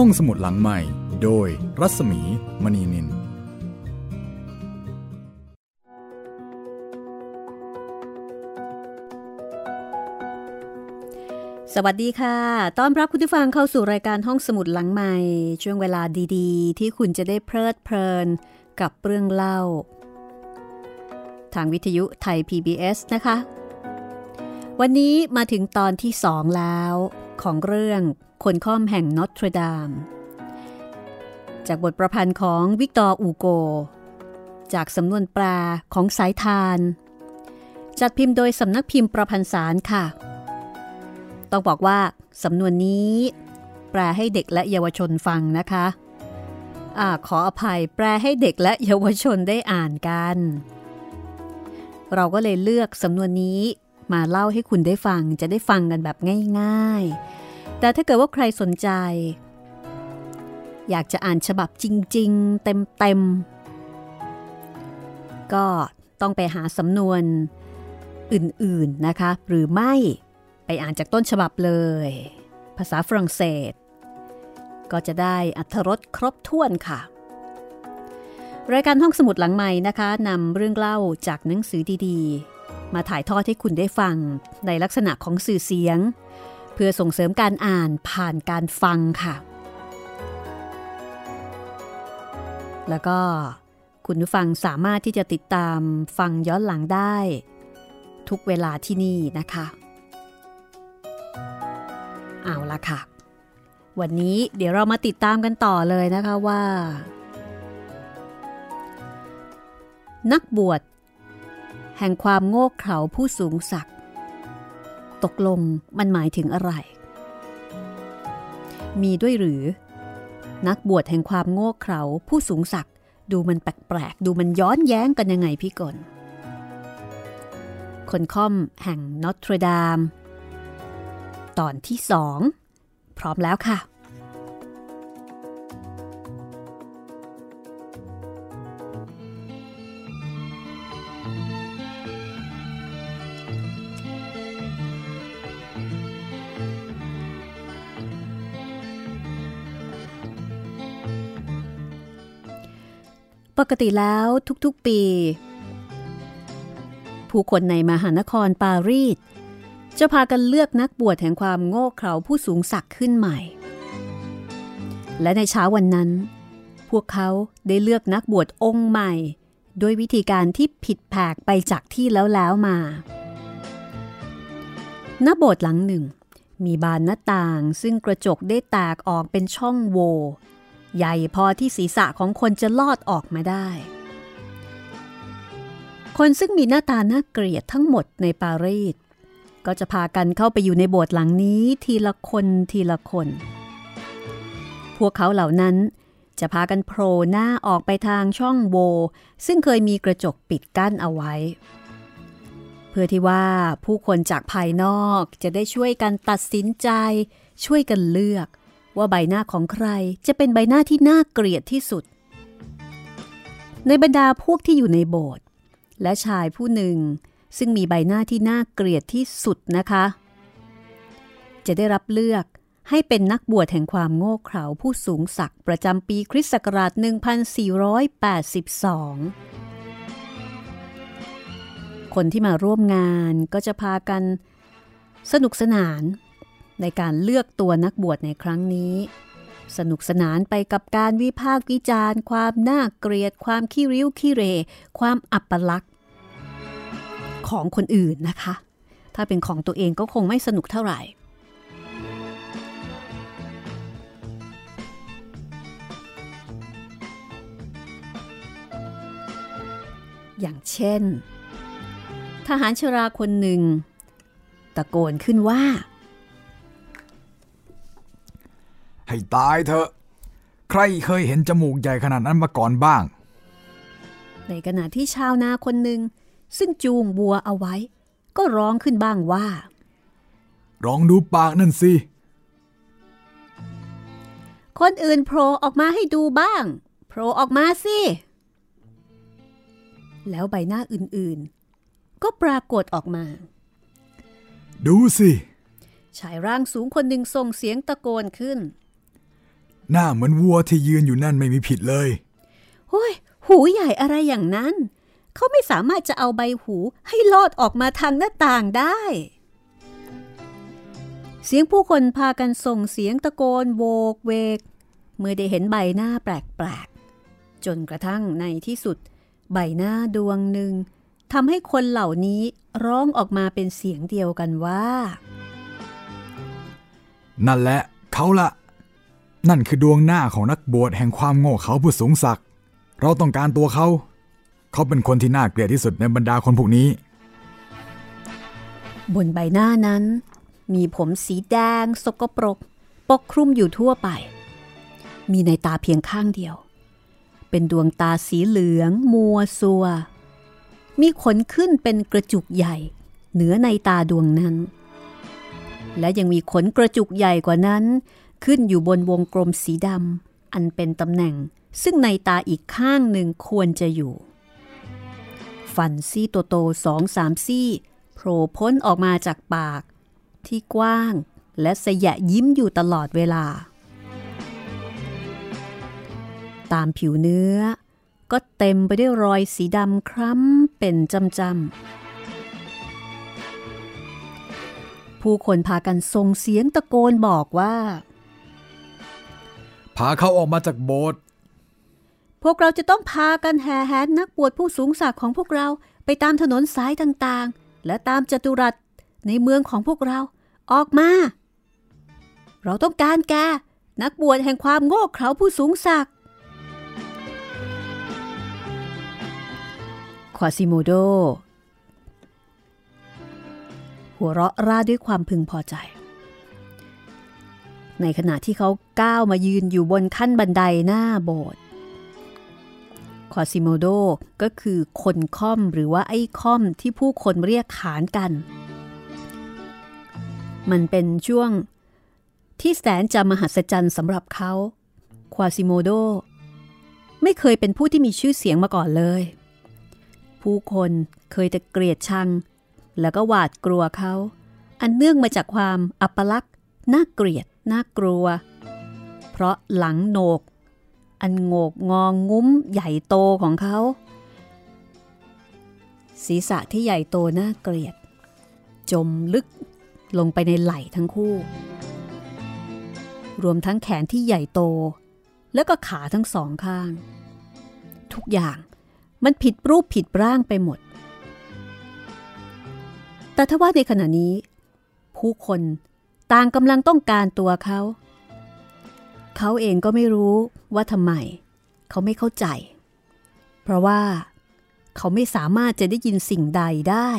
ห้องสมุดหลังใหม่ โดยรัศมีมณีนิน สวัสดีค่ะ ต้อนรับคุณผู้ฟังเข้าสู่รายการห้องสมุดหลังใหม่ ช่วงเวลาดีๆ ที่คุณจะได้เพลิดเพลินกับเรื่องเล่า ทางวิทยุไทย PBS นะคะ วันนี้มาถึงตอนที่สองแล้วของเรื่อง คนค่อมแห่งนอตรดาม จากบทประพันธ์ของวิกตอร์อูโก จากสำนวนแปลของสายธาร จัดพิมพ์โดยสำนักพิมพ์ประพันธ์สารค่ะ ต้องบอกว่าสำนวนนี้แปลให้เด็กและเยาวชนฟังนะคะอ่าขออภัยแปลให้เด็กและเยาวชนได้อ่านกัน เราก็เลยเลือกสำนวนนี้มาเล่าให้คุณได้ฟังจะได้ฟังกันแบบง่าย ๆ แต่ถ้าเกิดว่าใครสนใจ อยากจะอ่านฉบับจริง ๆ เต็ม ๆ ก็ต้องไปหาสำนวนอื่น ๆ นะคะ หรือไม่ไปอ่านจากต้นฉบับเลย ภาษาฝรั่งเศส ก็จะได้อัธรสครบถ้วนค่ะ รายการห้องสมุดหลังใหม่นะคะนำเรื่องเล่าจากหนังสือดี ๆ มาถ่ายทอดให้คุณได้ฟังในลักษณะของสื่อเสียง เพื่อส่งเสริมการอ่านผ่านการฟังค่ะ แล้วก็คุณผู้ฟังสามารถที่จะติดตามฟังย้อนหลังได้ ทุกเวลาที่นี่นะคะ เอาละค่ะ วันนี้เดี๋ยวเรามาติดตามกันต่อเลยนะคะว่า นักบวชแห่งความโง่เขลาผู้สูงศักดิ์ ตกลงมันหมายถึงอะไร มีด้วยหรือ นักบวชแห่งความโง่เขลาผู้สูงศักดิ์ดูมันแปลกๆ ดูมันย้อนแย้งกันยังไงพี่กนคนค่อมแห่งนอตรดาม ตอนที่สอง พร้อมแล้วค่ะ ปกติแล้วทุกๆปี ผู้คนในมหานครปารีสจะพากันเลือกนักบวชแห่งความโง่เขลาผู้สูงศักดิ์ขึ้นใหม่ และในเช้าวันนั้น พวกเขาได้เลือกนักบวชองค์ใหม่โดยวิธีการที่ผิดแผกไปจากที่แล้วแล้วมาณโบสถ์หลังหนึ่ง มีบานหน้าต่างซึ่งกระจกได้แตกออกเป็นช่องโหว่ ใหญ่พอที่ศีรษะของคนจะลอดออกมาได้ คนซึ่งมีหน้าตาน่าเกลียดทั้งหมดในปารีสก็จะพากันเข้าไปอยู่ในโบสถ์หลังนี้ทีละคนทีละคน พวกเขาเหล่านั้นจะพากันโผล่หน้าออกไปทางช่องโวซึ่งเคยมีกระจกปิดกั้นเอาไว้ เพื่อที่ว่าผู้คนจากภายนอกจะได้ช่วยกันตัดสินใจ ช่วยกันเลือก ว่าใบหน้าของใครจะเป็นใบหน้าที่น่าเกลียดที่สุด ในบรรดาพวกที่อยู่ในโบสถ์และชายผู้หนึ่ง ซึ่งมีใบหน้าที่น่าเกลียดที่สุดนะคะ จะได้รับเลือกให้เป็นนักบวชแห่งความโง่เขลาผู้สูงศักดิ์ประจำปีคริสต์ศักราช 1482 คนที่มาร่วมงานก็จะพากันสนุกสนาน ในการเลือกตัวนักบวชในครั้งนี้ สนุกสนานไปกับการวิพากษ์วิจารณ์ ความน่าเกลียด ความขี้ริ้วขี้เร ความอัปลักษณ์ของคนอื่นนะคะ ถ้าเป็นของตัวเองก็คงไม่สนุกเท่าไหร่ อย่างเช่น ทหารชราคนหนึ่ง ตะโกนขึ้นว่า ให้ตายเถอะ ใครเคยเห็นจมูกใหญ่ขนาดนั้นมาก่อนบ้าง ในขณะที่ชาวนาคนหนึ่ง ซึ่งจูงบัวเอาไว้ ก็ร้องขึ้นบ้างว่าร้องดูปากนั่นสิ คนอื่นโผล่ออกมาให้ดูบ้าง โผล่ออกมาสิ แล้วใบหน้าอื่นๆ ก็ปรากฏออกมา ดูสิ ชายร่างสูงคนหนึ่งส่งเสียงตะโกนขึ้น หน้าเหมือนวัวที่ยืนอยู่นั่นไม่มีผิดเลยโอ้ย หูใหญ่อะไรอย่างนั้น เขาไม่สามารถจะเอาใบหูให้ลอดออกมาทางหน้าต่างได้ เสียงผู้คนพากันส่งเสียงตะโกนโวกเวก เมื่อได้เห็นใบหน้าแปลกๆ จนกระทั่งในที่สุด ใบหน้าดวงหนึ่งทำให้คนเหล่านี้ร้องออกมาเป็นเสียงเดียวกันว่า นั่นแหละเขาละ นั่นคือดวงหน้าของนักบวชแห่งความโง่เขาผู้สูงศักดิ์เราต้องการตัวเขา เขาเป็นคนที่น่าเกลียดที่สุดในบรรดาคนพวกนี้ บนใบหน้านั้น มีผมสีแดง สกปรก ปกคลุมอยู่ทั่วไป มีในตาเพียงข้างเดียว เป็นดวงตาสีเหลือง มัวซัว มีขนขึ้นเป็นกระจุกใหญ่ เหนือในตาดวงนั้น และยังมีขนกระจุกใหญ่กว่านั้น ขึ้นอยู่บนวงกลมสีดำอันเป็นตำแหน่ง ซึ่งในตาอีกข้างหนึ่งควรจะอยู่ ฟันซี่โตโตสองสามซี่โผล่พ้นออกมาจากปาก ที่กว้างและสยะยิ้มอยู่ตลอดเวลา ตามผิวเนื้อ ก็เต็มไปด้วยรอยสีดำคล้ำเป็นจำจำผู้คนพากันส่งเสียงตะโกนบอกว่า พาเขาออกมาจากโบสถ์พวกเราจะต้องพากันแห่แหนนักบวชผู้สูงศักดิ์ของพวกเราไปตามถนนสายต่างๆ และตามจัตุรัสในเมืองของพวกเราออกมา เราต้องการแกนักบวชแห่งความโง่เขลาผู้สูงศักดิ์ควาซิโมโด หัวเราะร่าด้วยความพึงพอใจ ในขณะที่เขาก้าวมายืนอยู่บนขั้นบันไดหน้าโบสถ์ควาซิโมโดก็คือคนค่อมหรือว่าไอ้ค่อมที่ผู้คนเรียกขานกัน มันเป็นช่วงที่แสนจะมหัศจรรย์สำหรับเขา ควาซิโมโด ไม่เคยเป็นผู้ที่มีชื่อเสียงมาก่อนเลย ผู้คนเคยแต่เกลียดชัง แล้วก็หวาดกลัวเขา อันเนื่องมาจากความอัปลักษณ์น่าเกลียด น่ากลัว เพราะหลังโหนก อันโงกงองงุ้มใหญ่โตของเขา ศีรษะที่ใหญ่โตน่าเกลียด จมลึกลงไปในไหล่ทั้งคู่ รวมทั้งแขนที่ใหญ่โต แล้วก็ขาทั้งสองข้าง ทุกอย่างมันผิดรูปผิดร่างไปหมด แต่ถ้าว่าในขณะนี้ ผู้คน ต่างกำลังต้องการตัวเขา เขาเองก็ไม่รู้ว่าทำไม เขาไม่เข้าใจ เพราะว่า เขาไม่สามารถจะได้ยินสิ่งใดได้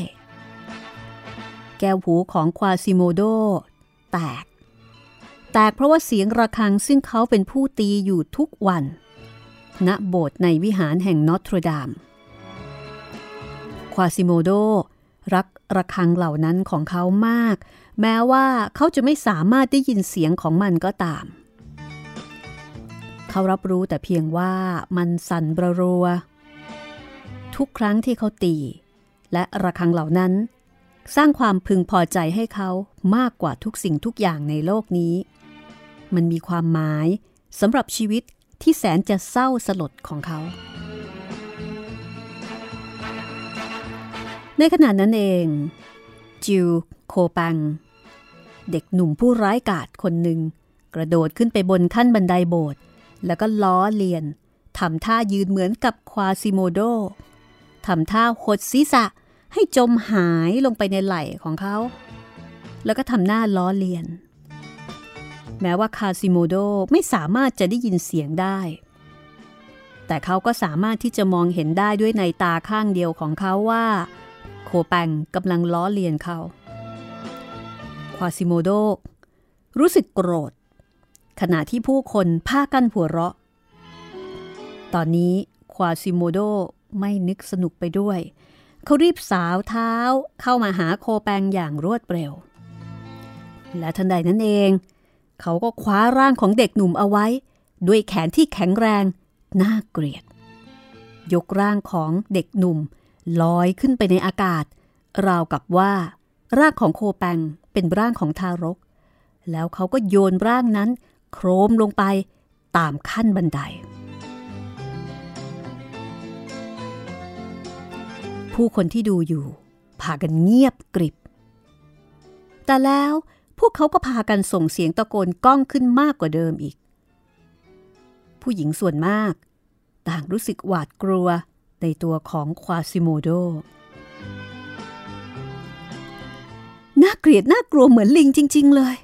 แก้วหูของควาซิโมโด แตก แตกเพราะว่าเสียงระฆังซึ่งเขาเป็นผู้ตีอยู่ทุกวัน ณโบสถ์ในวิหารแห่งนอตรดาม ควาซิโมโดรักระฆังเหล่านั้นของเขามาก แม้ว่าเขาจะไม่สามารถได้ยินเสียงของมันก็ตาม เขารับรู้แต่เพียงว่ามันสั่นประรัว ทุกครั้งที่เขาตี และระฆังเหล่านั้น สร้างความพึงพอใจให้เขามากกว่าทุกสิ่งทุกอย่างในโลกนี้ มันมีความหมายสำหรับชีวิตที่แสนจะเศร้าสลดของเขา ในขณะนั้นเอง จิวโคปัง เด็กหนุ่มผู้ร้ายกาจคนหนึ่ง กระโดดขึ้นไปบนขั้นบันไดโบสถ์แล้วก็ล้อเลียนทำท่ายืนเหมือนกับควาซิโมโดทำท่าหดศีรษะให้จมหายลงไปในไหล่ของเขา แล้วก็ทำหน้าล้อเลียน แม้ว่าคาซิโมโดไม่สามารถจะได้ยินเสียงได้ แต่เขาก็สามารถที่จะมองเห็นได้ด้วยในตาข้างเดียวของเขาว่า โคแปงกำลังล้อเลียนเขา ควาซิโมโด รู้สึกโกรธ ขณะที่ผู้คนพากันหัวเราะ ตอนนี้ควาซิโมโดไม่นึกสนุกไปด้วย เขารีบสาวเท้าเข้ามาหาโคแปงอย่างรวดเร็ว และทันใดนั้นเอง เขาก็คว้าร่างของเด็กหนุ่มเอาไว้ ด้วยแขนที่แข็งแรง น่าเกลียด ยกร่างของเด็กหนุ่มลอยขึ้นไปในอากาศ ราวกับว่า ร่างของโคแปงเป็นร่างของทารก แล้วเขาก็โยนร่างนั้น โครมลงไปตามขั้นบันได ผู้คนที่ดูอยู่ พากันเงียบกริบ แต่แล้วพวกเขาก็พากันส่งเสียงตะโกนก้องขึ้นมากกว่าเดิมอีก ผู้หญิงส่วนมาก ต่างรู้สึกหวาดกลัวในตัวของควาซิโมโด น่าเกลียดน่ากลัวเหมือนลิงจริง ๆ เลย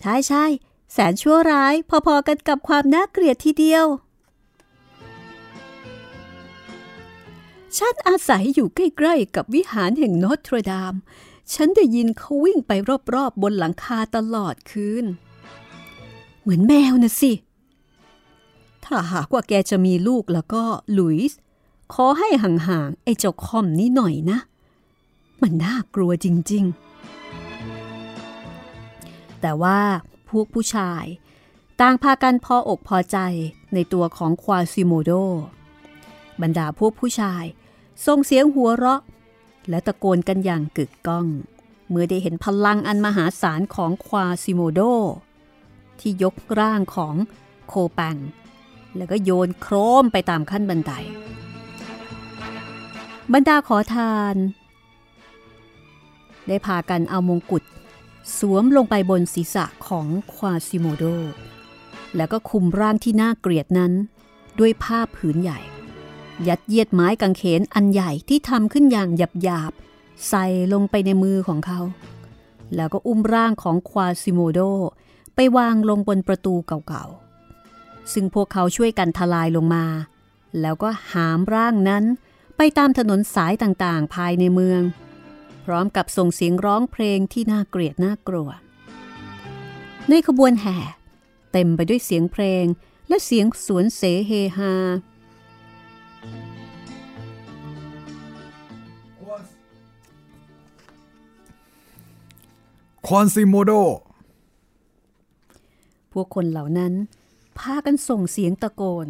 ใช่ใช่แสนชั่วร้ายพอๆกันกับความน่าเกลียดทีเดียว ฉันอาศัยอยู่ใกล้ๆกับวิหารแห่งนอตรดาม ฉันได้ยินเขาวิ่งไปรอบๆบบนหลังคาตลอดคืน เหมือนแมวนะสิ ถ้าหากว่าแกจะมีลูกแล้วก็ ลุยส์ขอให้ห่างๆไอ้เจ้าคอมนี้หน่อยนะ มันน่ากลัวจริง ๆ แต่ว่าพวกผู้ชายต่างพากันพออกพอใจในตัวของควาซิโมโด บรรดาพวกผู้ชายส่งเสียงหัวเราะ และตะโกนกันอย่างกึกก้อง เมื่อได้เห็นพลังอันมหาศาลของควาซิโมโด ที่ยกร่างของโคปัง แล้วก็โยนโครมไปตามขั้นบันได บรรดาขอทาน ได้พากันเอามงกุฎสวมลงไปบนศีรษะของควาซิโมโด แล้วก็คุมร่างที่น่าเกลียดนั้น ด้วยผ้าผืนใหญ่ ยัดเยียดไม้กางเขนอันใหญ่ที่ทำขึ้นอย่างหยาบๆ ใส่ลงไปในมือของเขา แล้วก็อุ้มร่างของควาซิโมโด ไปวางลงบนประตูเก่าๆ ซึ่งพวกเขาช่วยกันทลายลงมา แล้วก็หามร่างนั้นไปตามถนนสายต่างๆ ภายในเมือง พร้อมกับส่งเสียงร้องเพลงที่น่าเกลียดน่ากลัว ในขบวนแห่ เต็มไปด้วยเสียงเพลงและเสียงสวนเสเฮฮาควอนซิโมโด พวกคนเหล่านั้น พากันส่งเสียงตะโกน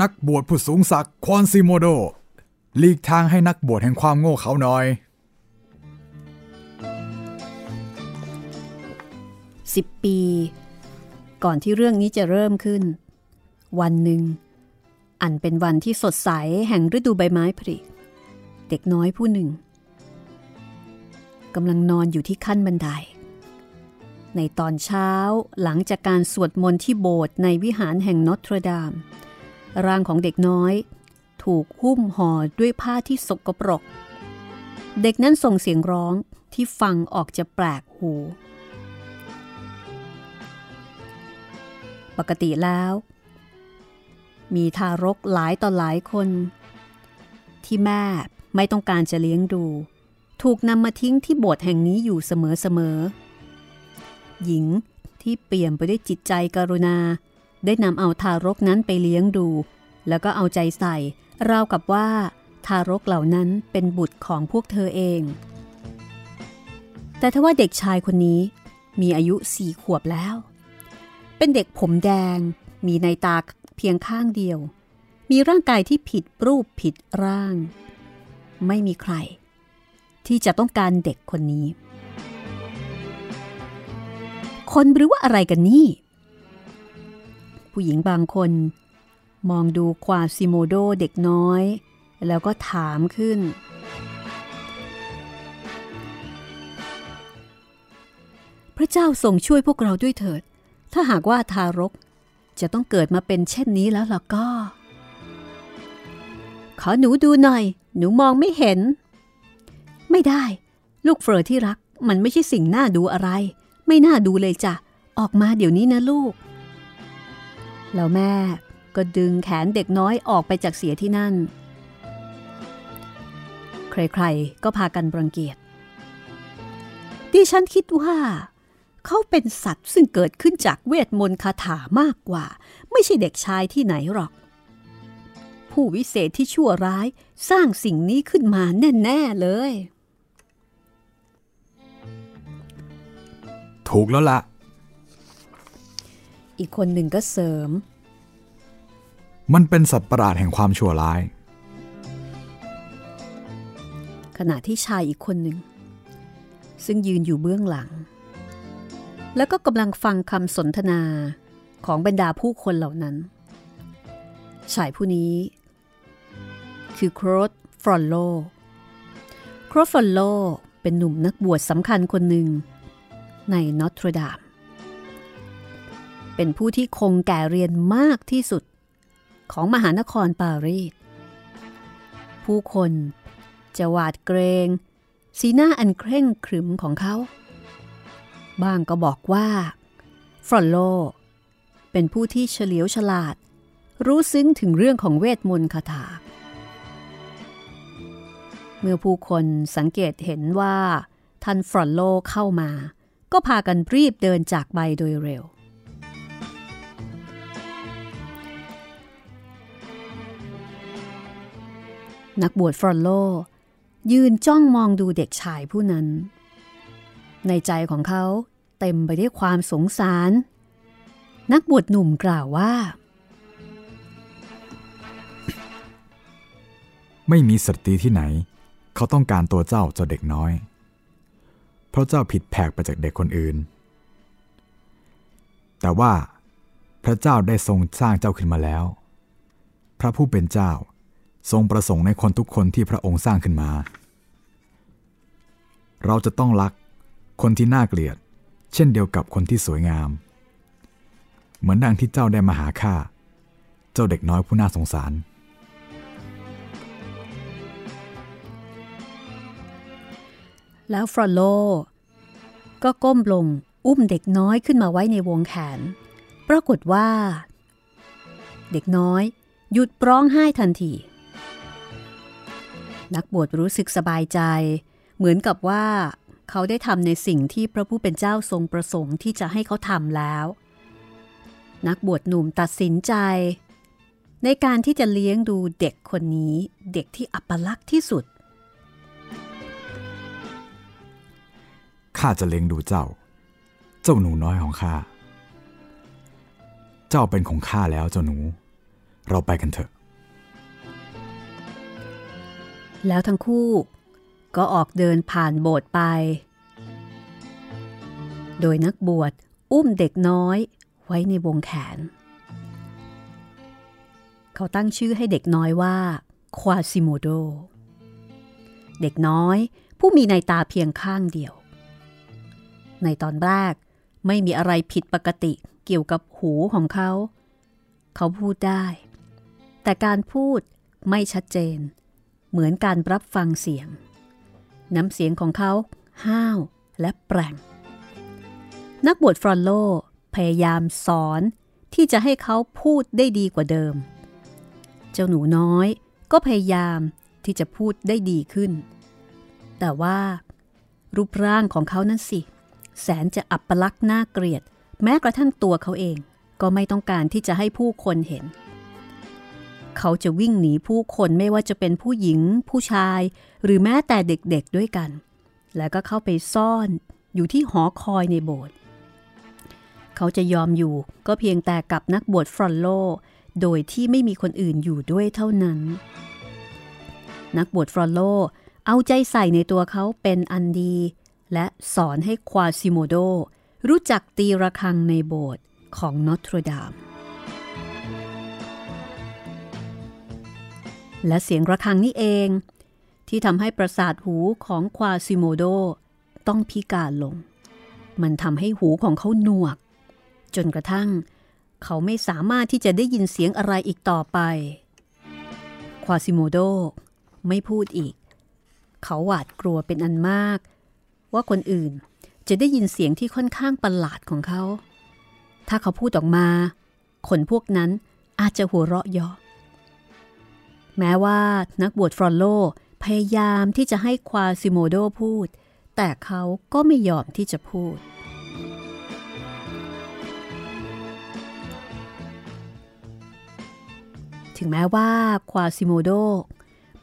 นักบวชผู้สูงศักดิ์ควอนซิโมโด หลีกทางให้นักบวชแห่งความโง่เขาหน่อย10ปี ก่อนที่เรื่องนี้จะเริ่มขึ้น วันหนึ่ง อันเป็นวันที่สดใสแห่งฤดูใบไม้ผลิเด็กน้อยผู้หนึ่งกำลังนอนอยู่ที่ขั้นบันได ในตอนเช้าหลังจากการสวดมนต์ที่โบสถ์ในวิหารแห่งนอตรดาม ร่างของเด็กน้อย ถูกหุ้มห่อด้วยผ้าที่สกปรก เด็กนั้นส่งเสียงร้องที่ฟังออกจะแปลกหู ปกติแล้ว มีทารกหลายต่อหลายคน ที่แม่ไม่ต้องการจะเลี้ยงดู ถูกนำมาทิ้งที่โบสถ์แห่งนี้อยู่เสมอๆ หญิงที่เปี่ยมไปด้วยจิตใจกรุณา ได้นำเอาทารกนั้นไปเลี้ยงดู แล้วก็เอาใจใส่ ราวกับว่า ทารกเหล่านั้นเป็นบุตรของพวกเธอเอง แต่ถ้าว่าเด็กชายคนนี้มีอายุสี่ขวบแล้ว เป็นเด็กผมแดง มีในตาเพียงข้างเดียว มีร่างกายที่ผิดรูปผิดร่าง ไม่มีใคร ที่จะต้องการเด็กคนนี้ คนหรือว่าอะไรกันนี่ ผู้หญิงบางคน มองดูควาซิโมโดเด็กน้อย แล้วก็ถามขึ้น พระเจ้าทรงช่วยพวกเราด้วยเถิด ถ้าหากว่าทารกจะต้องเกิดมาเป็นเช่นนี้แล้วล่ะก็ ขอหนูดูหน่อย หนูมองไม่เห็น ไม่ได้ ลูกเฟอที่รัก มันไม่ใช่สิ่งน่าดูอะไร ไม่น่าดูเลยจ้ะ ออกมาเดี๋ยวนี้นะลูก แล้วแม่ ก็ดึงแขนเด็กน้อยออกไปจากเสียที่นั่น ใครๆ ก็พากันรังเกียจ ดิฉันคิดว่า เขาเป็นสัตว์ซึ่งเกิดขึ้นจากเวทมนต์คาถามากกว่า ไม่ใช่เด็กชายที่ไหนหรอก ผู้วิเศษที่ชั่วร้ายสร้างสิ่งนี้ขึ้นมาแน่ ๆ เลย ถูกแล้วละอีกคนหนึ่งก็เสริม มันเป็นสัตว์ประหลาดแห่งความชั่วร้าย ขณะที่ชายอีกคนหนึ่ง ซึ่งยืนอยู่เบื้องหลัง แล้วก็กำลังฟังคำสนทนาของบรรดาผู้คนเหล่านั้น ชายผู้นี้ คือโครดฟรอนโลโครดฟรอนโลเป็นหนุ่มนักบวชสำคัญคนหนึ่ง ในนอตรดาม เป็นผู้ที่คงแก่เรียนมากที่สุด ของมหานครปารีส ผู้คนจะหวาดเกรง สีหน้าอันเคร่งขรึมของเขา บางก็บอกว่าฟรอนโล เป็นผู้ที่เฉลียวฉลาด รู้ซึ้งถึงเรื่องของเวทมนต์คาถา เมื่อผู้คนสังเกตเห็นว่าท่านฟรอนโลเข้ามา ก็พากันรีบเดินจากไปโดยเร็ว นักบวชฟรอนโล ยืนจ้องมองดูเด็กชายผู้นั้น ในใจของเขาเต็มไปด้วยความสงสาร นักบวชหนุ่มกล่าวว่า ไม่มีสตรีที่ไหน เขาต้องการตัวเจ้าเจ้าเด็กน้อย เพราะเจ้าผิดแผกไปจากเด็กคนอื่น แต่ว่าพระเจ้าได้ทรงสร้างเจ้าขึ้นมาแล้ว พระผู้เป็นเจ้า ทรงประสงค์ในคนทุกคนที่พระองค์สร้างขึ้นมา เราจะต้องรักคนที่น่าเกลียด เช่นเดียวกับคนที่สวยงาม เหมือนดังที่เจ้าได้มาหาข้าเจ้าเด็กน้อยผู้น่าสงสาร แล้วฟรอโลก็ก้มลงอุ้มเด็กน้อยขึ้นมาไว้ในวงแขน ปรากฏว่า เด็กน้อยหยุดร้องไห้ทันที นักบวชรู้สึกสบายใจ เหมือนกับว่า เขาได้ทำในสิ่งที่พระผู้เป็นเจ้าทรงประสงค์ที่จะให้เขาทำแล้ว นักบวชหนุ่มตัดสินใจ ในการที่จะเลี้ยงดูเด็กคนนี้ เด็กที่อัปลักษณ์ที่สุด ข้าจะเลี้ยงดูเจ้า เจ้าหนูน้อยของข้า เจ้าเป็นของข้าแล้วเจ้าหนู เราไปกันเถอะ แล้วทั้งคู่ ก็ออกเดินผ่านโบสถ์ไป โดยนักบวชอุ้มเด็กน้อยไว้ในวงแขน เขาตั้งชื่อให้เด็กน้อยว่าควาซิโมโด เด็กน้อยผู้มีในตาเพียงข้างเดียว ในตอนแรกไม่มีอะไรผิดปกติเกี่ยวกับหูของเขา เขาพูดได้ แต่การพูดไม่ชัดเจน เหมือนการรับฟังเสียง น้ำเสียงของเขาห้าวและแปร่งนักบวชฟรอนโลพยายามสอนที่จะให้เขาพูดได้ดีกว่าเดิม เจ้าหนูน้อยก็พยายามที่จะพูดได้ดีขึ้น แต่ว่ารูปร่างของเขานั้นสิ แสนจะอับปลักษณ์น่าเกลียด แม้กระทั่งตัวเขาเองก็ไม่ต้องการที่จะให้ผู้คนเห็น เขาจะวิ่งหนีผู้คนไม่ว่าจะเป็นผู้หญิง ผู้ชาย หรือแม้แต่เด็กๆด้วยกัน แล้วก็เข้าไปซ่อนอยู่ที่หอคอยในโบสถ์เขาจะยอมอยู่ก็เพียงแต่กับนักบวชฟรอนโล โดยที่ไม่มีคนอื่นอยู่ด้วยเท่านั้น นักบวชฟรอนโลเอาใจใส่ในตัวเขาเป็นอันดี และสอนให้ควาซิโมโด รู้จักตีระฆังในโบสถ์ของนอตรดาม และเสียงระฆังนี่เอง ที่ทำให้ประสาทหูของควาซิโมโดต้องพิการลง มันทำให้หูของเขาหนวก จนกระทั่ง เขาไม่สามารถที่จะได้ยินเสียงอะไรอีกต่อไป ควาซิโมโดไม่พูดอีก เขาหวาดกลัวเป็นอันมาก ว่าคนอื่นจะได้ยินเสียงที่ค่อนข้างประหลาดของเขา ถ้าเขาพูดออกมา คนพวกนั้นอาจจะหัวเราะเยาะ แม้ว่านักบวชฟรอนโลพยายามที่จะให้ควาซิโมโดพูด แต่เขาก็ไม่ยอมที่จะพูด ถึงแม้ว่าควาซิโมโด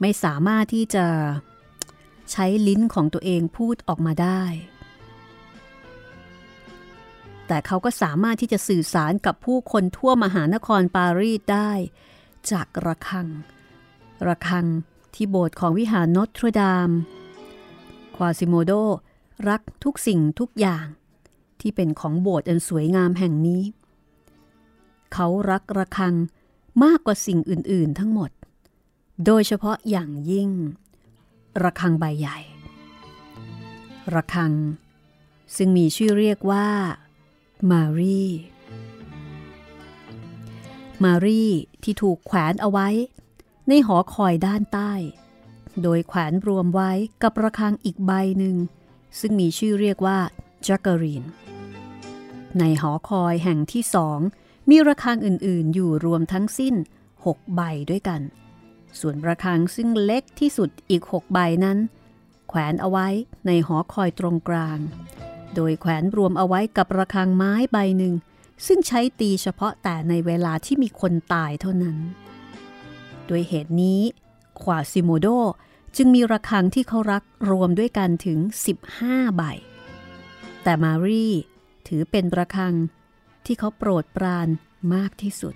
ไม่สามารถที่จะใช้ลิ้นของตัวเองพูดออกมาได้ แต่เขาก็สามารถที่จะสื่อสารกับผู้คนทั่วมหานครปารีสได้ จากระฆัง ระฆังที่โบสถ์ของวิหารนอตรดาม ควาซิโมโดรักทุกสิ่งทุกอย่างที่ที่เป็นของโบสถ์อันสวยงามแห่งนี้ เขารักระฆังมากกว่าสิ่งอื่น ๆ ทั้งหมด โดยเฉพาะอย่างยิ่ง ระฆังใบใหญ่ ระฆัง ซึ่งมีชื่อเรียกว่า มารีมารีที่ถูกแขวนเอาไว้ ในหอคอยด้านใต้ โดยแขวนรวมไว้กับระฆังอีกใบหนึ่ง ซึ่งมีชื่อเรียกว่าจักกรีน ในหอคอยแห่งที่สอง มีระฆังอื่นๆ อยู่รวมทั้งสิ้น 6 ใบด้วยกัน ส่วนระฆังซึ่งเล็กที่สุดอีก 6 ใบนั้น แขวนเอาไว้ในหอคอยตรงกลาง โดยแขวนรวมเอาไว้กับระฆังไม้ใบหนึ่งซึ่งใช้ตีเฉพาะแต่ในเวลาที่มีคนตายเท่านั้น โดยเหตุนี้ควาซิโมโดจึงมีระฆังที่เขารักรวมด้วยกันถึง 15 ใบ แต่มารีถือเป็นระฆังที่เขาโปรดปรานมากที่สุด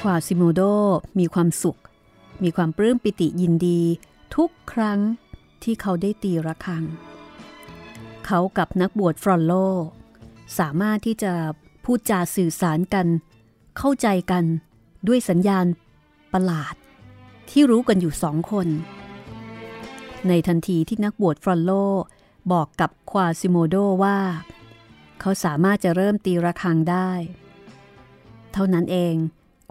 ควาซิโมโดมีความสุข มีความปลื้มปิติยินดี ทุกครั้งที่เขาได้ตีระฆัง เขากับนักบวชฟรอนโล สามารถที่จะพูดจาสื่อสารกัน เข้าใจกันด้วยสัญญาณประหลาด ที่รู้กันอยู่สองคน ในทันทีที่นักบวชฟรอนโลบอกกับควาซิโมโดว่า เขาสามารถจะเริ่มตีระฆังได้ เท่านั้นเอง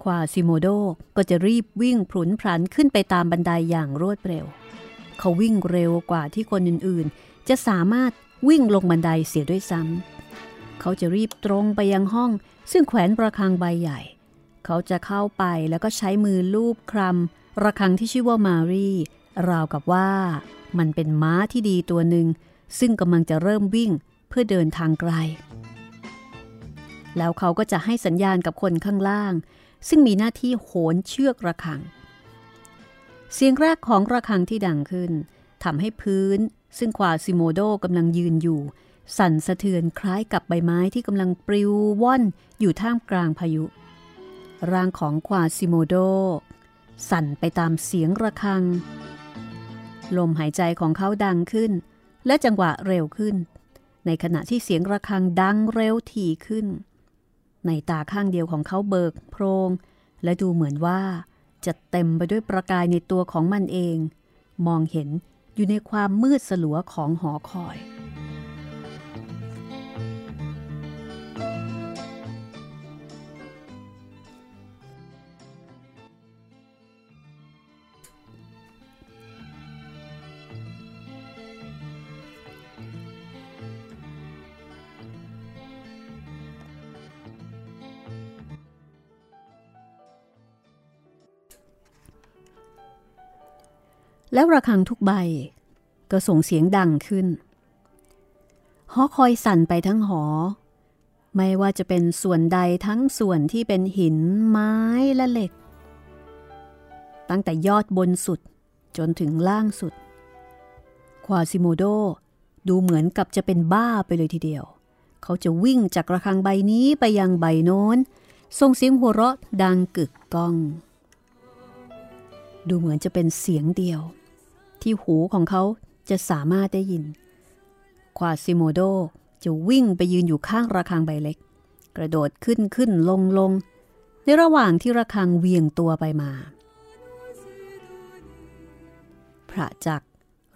ควาซิโมโดก็จะรีบวิ่งพลุนพลันขึ้นไปตามบันไดยอย่างรวดเร็ว เขาวิ่งเร็วกว่าที่คนอื่นๆ จะสามารถ วิ่งลงบันไดเสียด้วยซ้ำเขาจะรีบตรงไปยังห้อง ซึ่งแขวนระฆังใบใหญ่ เขาจะเข้าไปแล้วก็ใช้มือลูบคลำระฆังที่ชื่อว่ามารีราวกับว่ามันเป็นม้าที่ดีตัวหนึ่ง ซึ่งกำลังจะเริ่มวิ่งเพื่อเดินทางไกล แล้วเขาก็จะให้สัญญาณกับคนข้างล่าง ซึ่งมีหน้าที่โหนเชือกระฆัง เสียงแรกของระฆังที่ดังขึ้นทำให้พื้น ซึ่งควาซิโมโดกำลังยืนอยู่ สั่นสะเทือนคล้ายกับใบไม้ที่กำลังปลิวว่อนอยู่ท่ามกลางพายุ ร่างของควาซิโมโด สั่นไปตามเสียงระฆัง ลมหายใจของเขาดังขึ้น และจังหวะเร็วขึ้น ในขณะที่เสียงระฆังดังเร็วถี่ขึ้น ในตาข้างเดียวของเขาเบิกโพรง และดูเหมือนว่าจะเต็มไปด้วยประกายในตัวของมันเอง มองเห็น อยู่ในความมืดสลัวของหอคอย แล้วระฆังทุกใบ ก็ส่งเสียงดังขึ้น หอคอยสั่นไปทั้งหอ ไม่ว่าจะเป็นส่วนใดทั้งส่วนที่เป็นหินไม้และเหล็ก ตั้งแต่ยอดบนสุดจนถึงล่างสุด ควาซิโมโดดูเหมือนกับจะเป็นบ้าไปเลยทีเดียว เขาจะวิ่งจากระฆังใบนี้ไปยังใบโน้น ส่งเสียงหัวเราะดังกึกก้อง ดูเหมือนจะเป็นเสียงเดียว ที่หูของเขาจะสามารถได้ยิน ควาซิโมโดจะวิ่งไปยืนอยู่ข้างระฆังใบเล็ก กระโดดขึ้นขึ้นลงลงในระหว่างที่ระฆังเวียงตัวไปมา พระจัก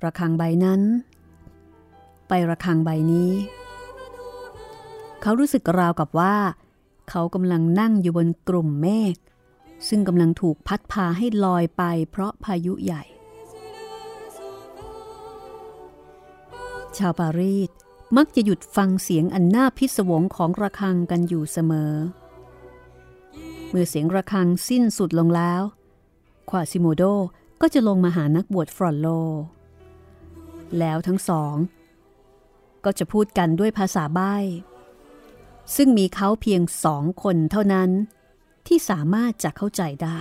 ระฆังใบนั้น ไประฆังใบนี้ เขารู้สึกราวกับว่า เขากำลังนั่งอยู่บนกลุ่มเมฆ ซึ่งกำลังถูกพัดพาให้ลอยไปเพราะพายุใหญ่ ชาวปารีสมักจะหยุดฟังเสียงอันน่าพิศวงของระฆังกันอยู่เสมอ เมื่อเสียงระฆังสิ้นสุดลงแล้วควาซิโมโดก็จะลงมาหานักบวชฟรอนโล แล้วทั้งสอง ก็จะพูดกันด้วยภาษาใบ้ ซึ่งมีเขาเพียงสองคนเท่านั้น ที่สามารถจะเข้าใจได้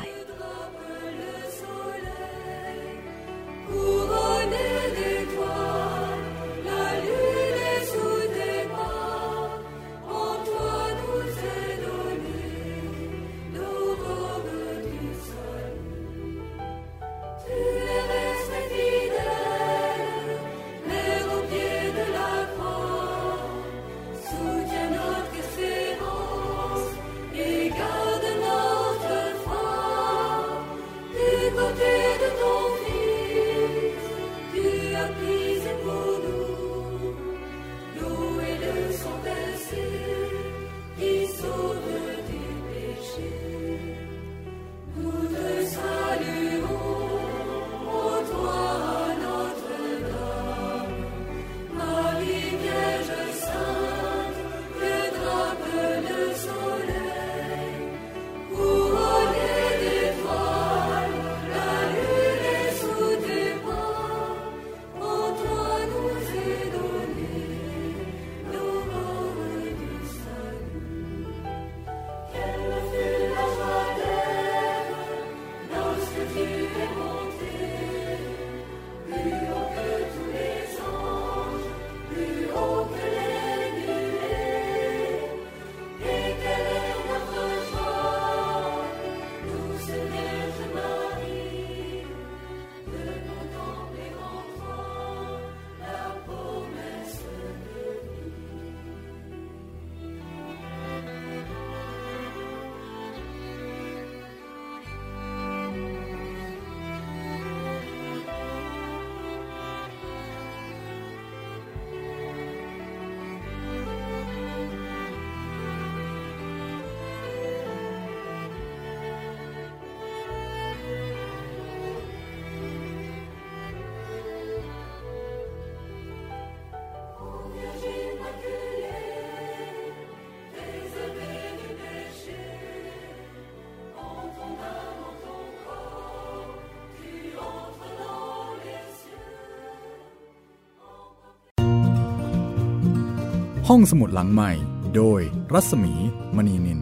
ห้องสมุดหลังใหม่ โดยรัศมีมณีนิน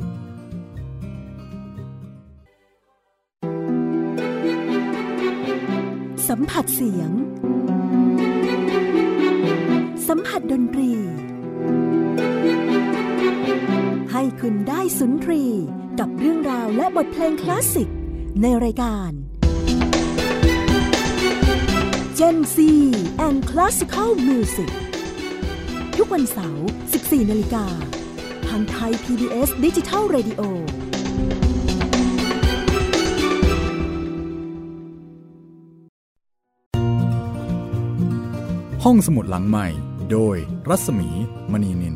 สัมผัสเสียง สัมผัสดนตรี ให้คุณได้สุนทรีกับเรื่องราวและบทเพลงคลาสสิก ในรายการ Gen C and Classical Music กวันเสาร์ 14 นาฬิกา ทางไทย PBS Digital Radio ห้องสมุดหลังใหม่ โดยรัศมี มณีนิน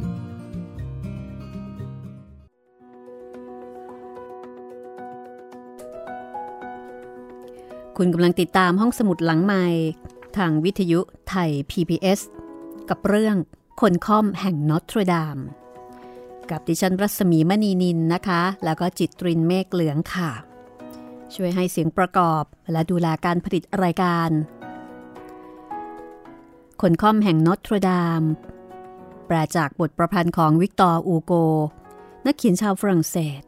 คุณกำลังติดตามห้องสมุดหลังใหม่ ทางวิทยุไทย PBS กับเรื่อง คนค่อมแห่งนอตรดาม กับดิฉันรัศมีมณีนินนะคะ แล้วก็จิตตรินเมฆเหลืองค่ะ ช่วยให้เสียงประกอบและดูแลการผลิตรายการ คนค่อมแห่งนอตรดาม แปลจากบทประพันธ์ของวิกตอร์อูโก นักเขียนชาวฝรั่งเศส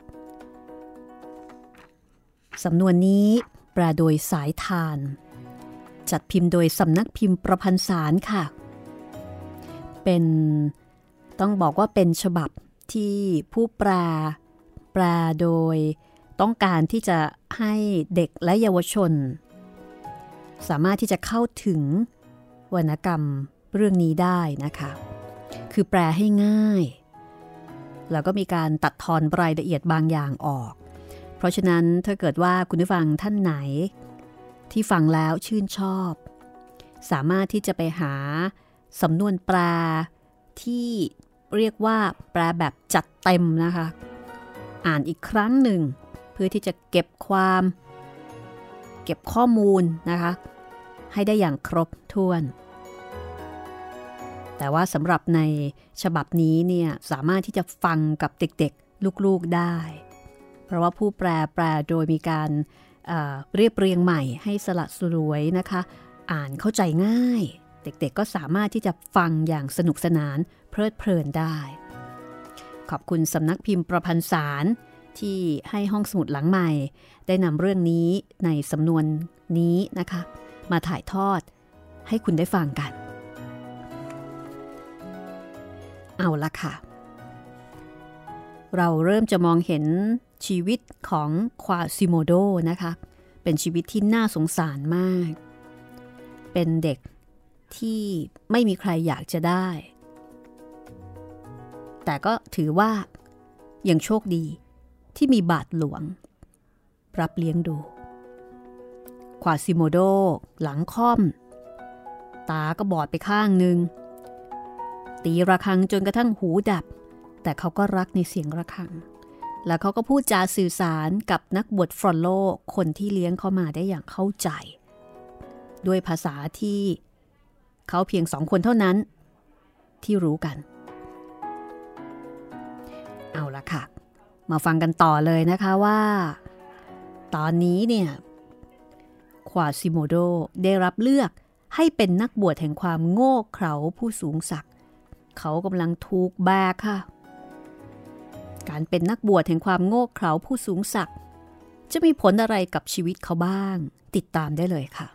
สำนวนนี้แปลโดยสายทาน จัดพิมพ์โดยสำนักพิมพ์ประพันธ์สารค่ะ เป็นต้องบอกว่าเป็นฉบับที่ผู้แปลแปลโดย ต้องการที่จะให้เด็กและเยาวชน สามารถที่จะเข้าถึงวรรณกรรมเรื่องนี้ได้นะคะ คือแปลให้ง่าย แล้วก็มีการตัดทอนรายละเอียดบางอย่างออก เพราะฉะนั้นถ้าเกิดว่าคุณผู้ฟังท่านไหน ที่ฟังแล้วชื่นชอบ สามารถที่จะไปหา สำนวนแปลที่เรียกว่าแปลแบบจัดเต็มนะคะ อ่านอีกครั้งหนึ่ง เพื่อที่จะเก็บความ เก็บข้อมูลนะคะ ให้ได้อย่างครบถ้วน แต่ว่าสำหรับในฉบับนี้เนี่ยสามารถที่จะฟังกับเด็กๆลูกๆได้ เพราะว่าผู้แปลแปลโดยมีการเเรียบเรียงใหม่ให้สละสลวยนะคะ อ่านเข้าใจง่าย เด็กๆก็สามารถที่จะฟังอย่างสนุกสนานเพลิดเพลินได้ ขอบคุณสำนักพิมพ์ประพันธ์สารที่ให้ห้องสมุดหลังใหม่ ได้นำเรื่องนี้ในสำนวนนี้นะคะ มาถ่ายทอดให้คุณได้ฟังกัน เอาละค่ะ เราเริ่มจะมองเห็นชีวิตของควาซิโมโดนะคะ เป็นชีวิตที่น่าสงสารมาก เป็นเด็ก ที่ไม่มีใครอยากจะได้ แต่ก็ถือว่ายังโชคดีที่มีบาทหลวง รับเลี้ยงดูควาซิโมโด หลังค่อม ตาก็บอดไปข้างหนึ่ง ตีระฆังจนกระทั่งหูดับ แต่เขาก็รักในเสียงระฆัง แล้วเขาก็พูดจาสื่อสารกับนักบวชฟรอนโลคนที่เลี้ยงเขามาได้อย่างเข้าใจ ด้วยภาษาที่ เขาเพียงสองคนเท่านั้น ที่รู้กัน เอาละค่ะ มาฟังกันต่อเลยนะคะว่า ตอนนี้เนี่ยควาซิโมโดได้รับเลือกให้เป็นนักบวชแห่งความโง่เขลาผู้สูงศักดิ์เขากำลังถูกแบกค่ะ การเป็นนักบวชแห่งความโง่เขลาผู้สูงศักดิ์จะมีผลอะไรกับชีวิตเขาบ้าง ติดตามได้เลยค่ะ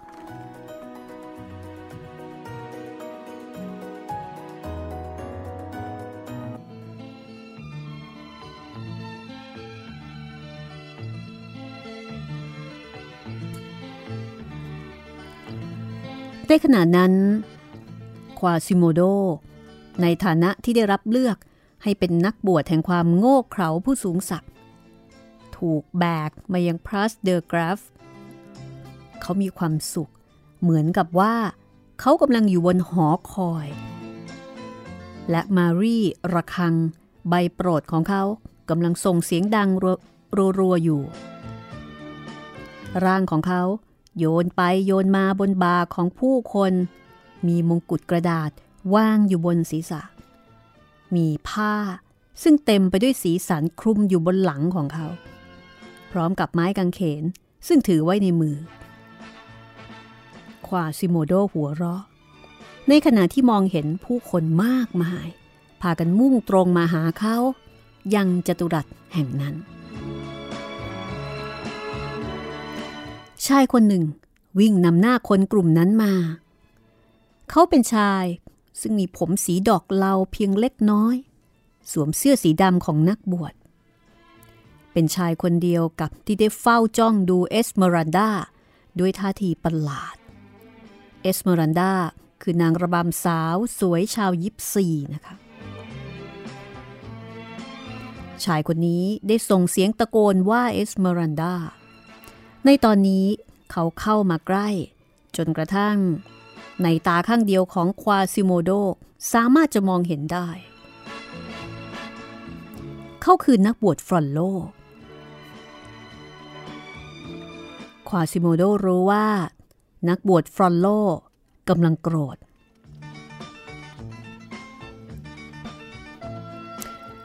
ในขณะนั้น ควาซิโมโด ในฐานะที่ได้รับเลือกให้เป็นนักบวชแห่งความโง่เขลาผู้สูงศักดิ์ถูกแบกมายังพรัสเดอร์กราฟ เขามีความสุข เหมือนกับว่า เขากำลังอยู่บนหอคอย และมารีระคัง ใบโปรดของเขากำลังส่งเสียงดังรัวๆอยู่ ร่างของเขา โยนไปโยนมาบนบาของผู้คน มีมงกุฎกระดาษว่างอยู่บนศีรษะ มีผ้าซึ่งเต็มไปด้วยสีสันคลุมอยู่บนหลังของเขา พร้อมกับไม้กางเขนซึ่งถือไว้ในมือ ควาซิโมโดหัวเราะ ในขณะที่มองเห็นผู้คนมากมาย พากันมุ่งตรงมาหาเขายังจตุรัสแห่งนั้น ชายคนหนึ่งวิ่งนำหน้าคนกลุ่มนั้นมา เขาเป็นชายซึ่งมีผมสีดอกเลาเพียงเล็กน้อย สวมเสื้อสีดำของนักบวช เป็นชายคนเดียวกับที่ได้เฝ้าจ้องดูเอสเมรันดาด้วยท่าทีประหลาด เอสเมรันดาคือนางระบำสาวสวยชาวยิปซีนะคะ ชายคนนี้ได้ส่งเสียงตะโกนว่าเอสเมรันดา ในตอนนี้เขาเข้ามาใกล้ จนกระทั่ง ในตาข้างเดียวของควาซิโมโดสามารถจะมองเห็นได้ เขาคือนักบวชฟรอนโล ควาซิโมโดรู้ว่า นักบวชฟรอนโลกำลังโกรธ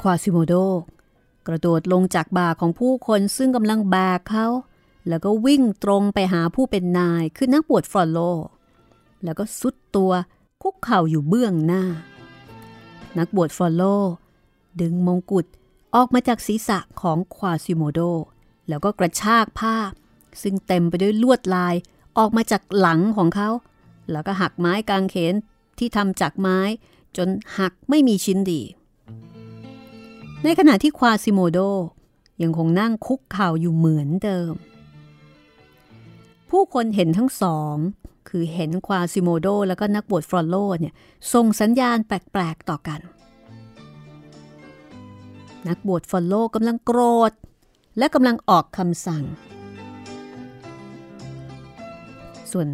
ควาซิโมโดกระโดดลงจากบ่าของผู้คนซึ่งกำลังแบกเขา แล้วก็วิ่งตรงไปหาผู้เป็นนายคือนักบวชฟรอโล แล้วก็สุดตัวคุกเข่าอยู่เบื้องหน้า นักบวชฟรอโล ดึงมงกุฎออกมาจากศีรษะของควาซิโมโด แล้วก็กระชากผ้า ซึ่งเต็มไปด้วยลวดลายออกมาจากหลังของเขา แล้วก็หักไม้กางเขนที่ทำจากไม้ จนหักไม่มีชิ้นดี ในขณะที่ควาซิโมโดยังคงนั่งคุกเข่าอยู่เหมือนเดิม ผู้คนเห็นทั้งสอง คือเห็นควาซิโมโดแล้วก็นักบวชฟรอนโลเนี่ยส่งสัญญาณแปลกๆต่อกัน นักบวชฟรอนโลกำลังโกรธ และกำลังออกคำสั่ง ส่วน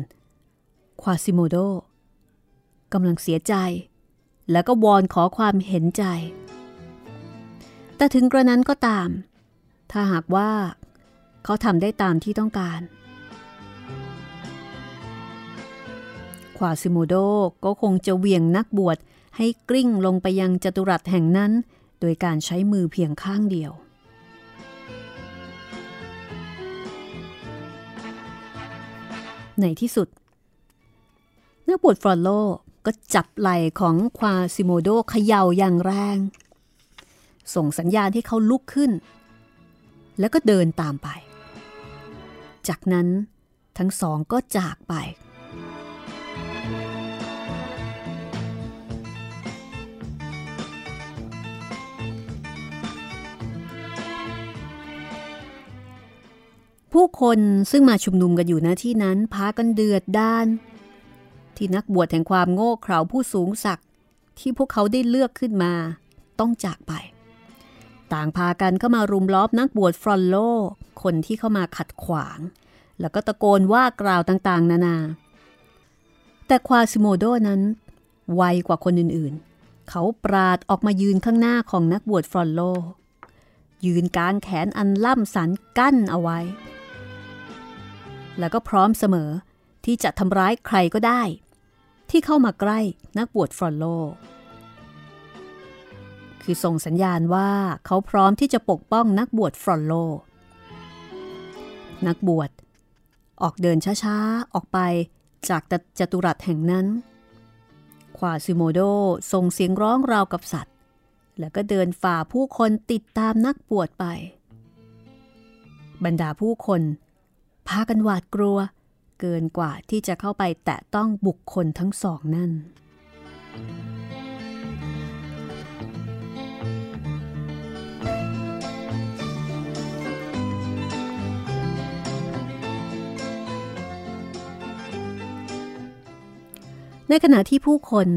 ควาซิโมโดกำลังเสียใจ แล้วก็วอนขอความเห็นใจ แต่ถึงกระนั้นก็ตาม ถ้าหากว่า เขาทำได้ตามที่ต้องการ ควาซิโมโดก็คงจะเวียงนักบวชให้กลิ้งลงไปยังจัตุรัสแห่งนั้น โดยการใช้มือเพียงข้างเดียว ในที่สุด นักบวชฟรอนโลก็จับไหล่ของควาซิโมโดเขย่าอย่างแรง ส่งสัญญาณให้เขาลุกขึ้น แล้วก็เดินตามไป จากนั้นทั้งสองก็จากไป ผู้คนซึ่งมาชุมนุมกันอยู่ณที่นั้นพากันเดือดด้าน ที่นักบวชแห่งความโง่เขลาผู้สูงศักดิ์ที่พวกเขาได้เลือกขึ้นมา ต้องจากไป ต่างพากันเข้ามารุมล้อมนักบวชฟรอนโล คนที่เข้ามาขัดขวาง แล้วก็ตะโกนว่ากล่าวต่างๆ นานา แต่ควาซิโมโดนั้น ไวกว่าคนอื่นๆ เขาปราดออกมายืนข้างหน้าของนักบวชฟรอนโลยืนกลางแขนอันล่ำสันกั้นเอาไว้ แล้วก็พร้อมเสมอที่จะทำร้ายใครก็ได้ ที่เข้ามาใกล้นักบวชฟรอนโล คือส่งสัญญาณว่าเขาพร้อมที่จะปกป้องนักบวชฟรอนโล นักบวชออกเดินช้าๆ ออกไปจากจตุรัสแห่งนั้น ควาซิโมโดส่งเสียงร้องราวกับสัตว์ แล้วก็เดินฝ่าผู้คนติดตามนักบวชไป บรรดาผู้คน พากันหวาดกลัว เกินกว่าที่จะเข้าไปแตะต้องบุคคลทั้งสองนั่น ในขณะที่ผู้คน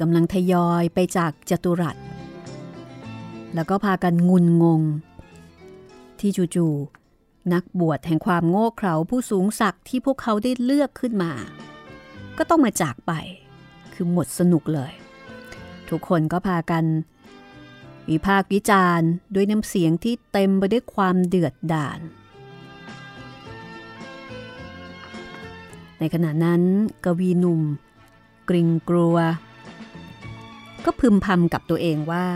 กำลังทยอยไปจากจตุรัส แล้วก็พากันงุนงง ที่จู่ๆ นักบวชแห่งความโง่เขลาผู้สูงศักดิ์ที่พวกเขาได้เลือกขึ้นมา ก็ต้องมาจากไป คือหมดสนุกเลย ทุกคนก็พากัน วิพากษ์วิจารณ์ด้วยน้ำเสียงที่เต็มไปด้วยความเดือดดาลในขณะนั้นกวีหนุ่ม กริงกลัว ก็พึมพำกับตัวเองว่า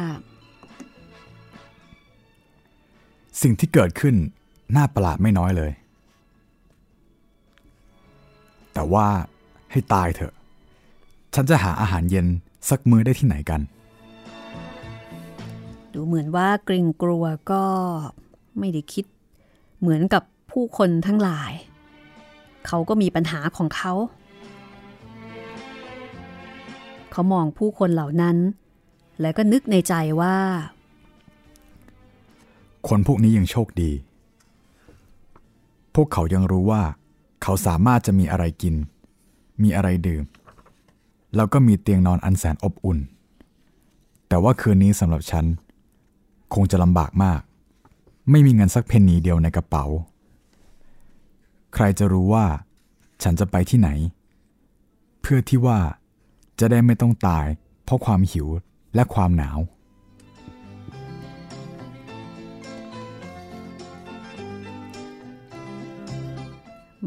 สิ่งที่เกิดขึ้น น่าประหลาดไม่น้อยเลย แต่ว่าให้ตายเถอะ ฉันจะหาอาหารเย็นสักมื้อได้ที่ไหนกัน ดูเหมือนว่ากริงกลัวก็ไม่ได้คิด เหมือนกับผู้คนทั้งหลาย เขาก็มีปัญหาของเขา เขามองผู้คนเหล่านั้น และก็นึกในใจว่า คนพวกนี้ยังโชคดีพ วกเขายังรู้ว่า เขาสามารถจะมีอะไรกิน มีอะไรดื่ม แล้วก็มีเตียงนอนอันแสนอบอุ่น แต่ว่าคืนนี้สำหรับฉัน คงจะลำบากมาก ไม่มีเงินสักเพนนีเดียวในกระเป๋า ใครจะรู้ว่า ฉันจะไปที่ไหน เพื่อที่ว่าจะได้ไม่ต้องตาย เพราะความหิวและความหนาว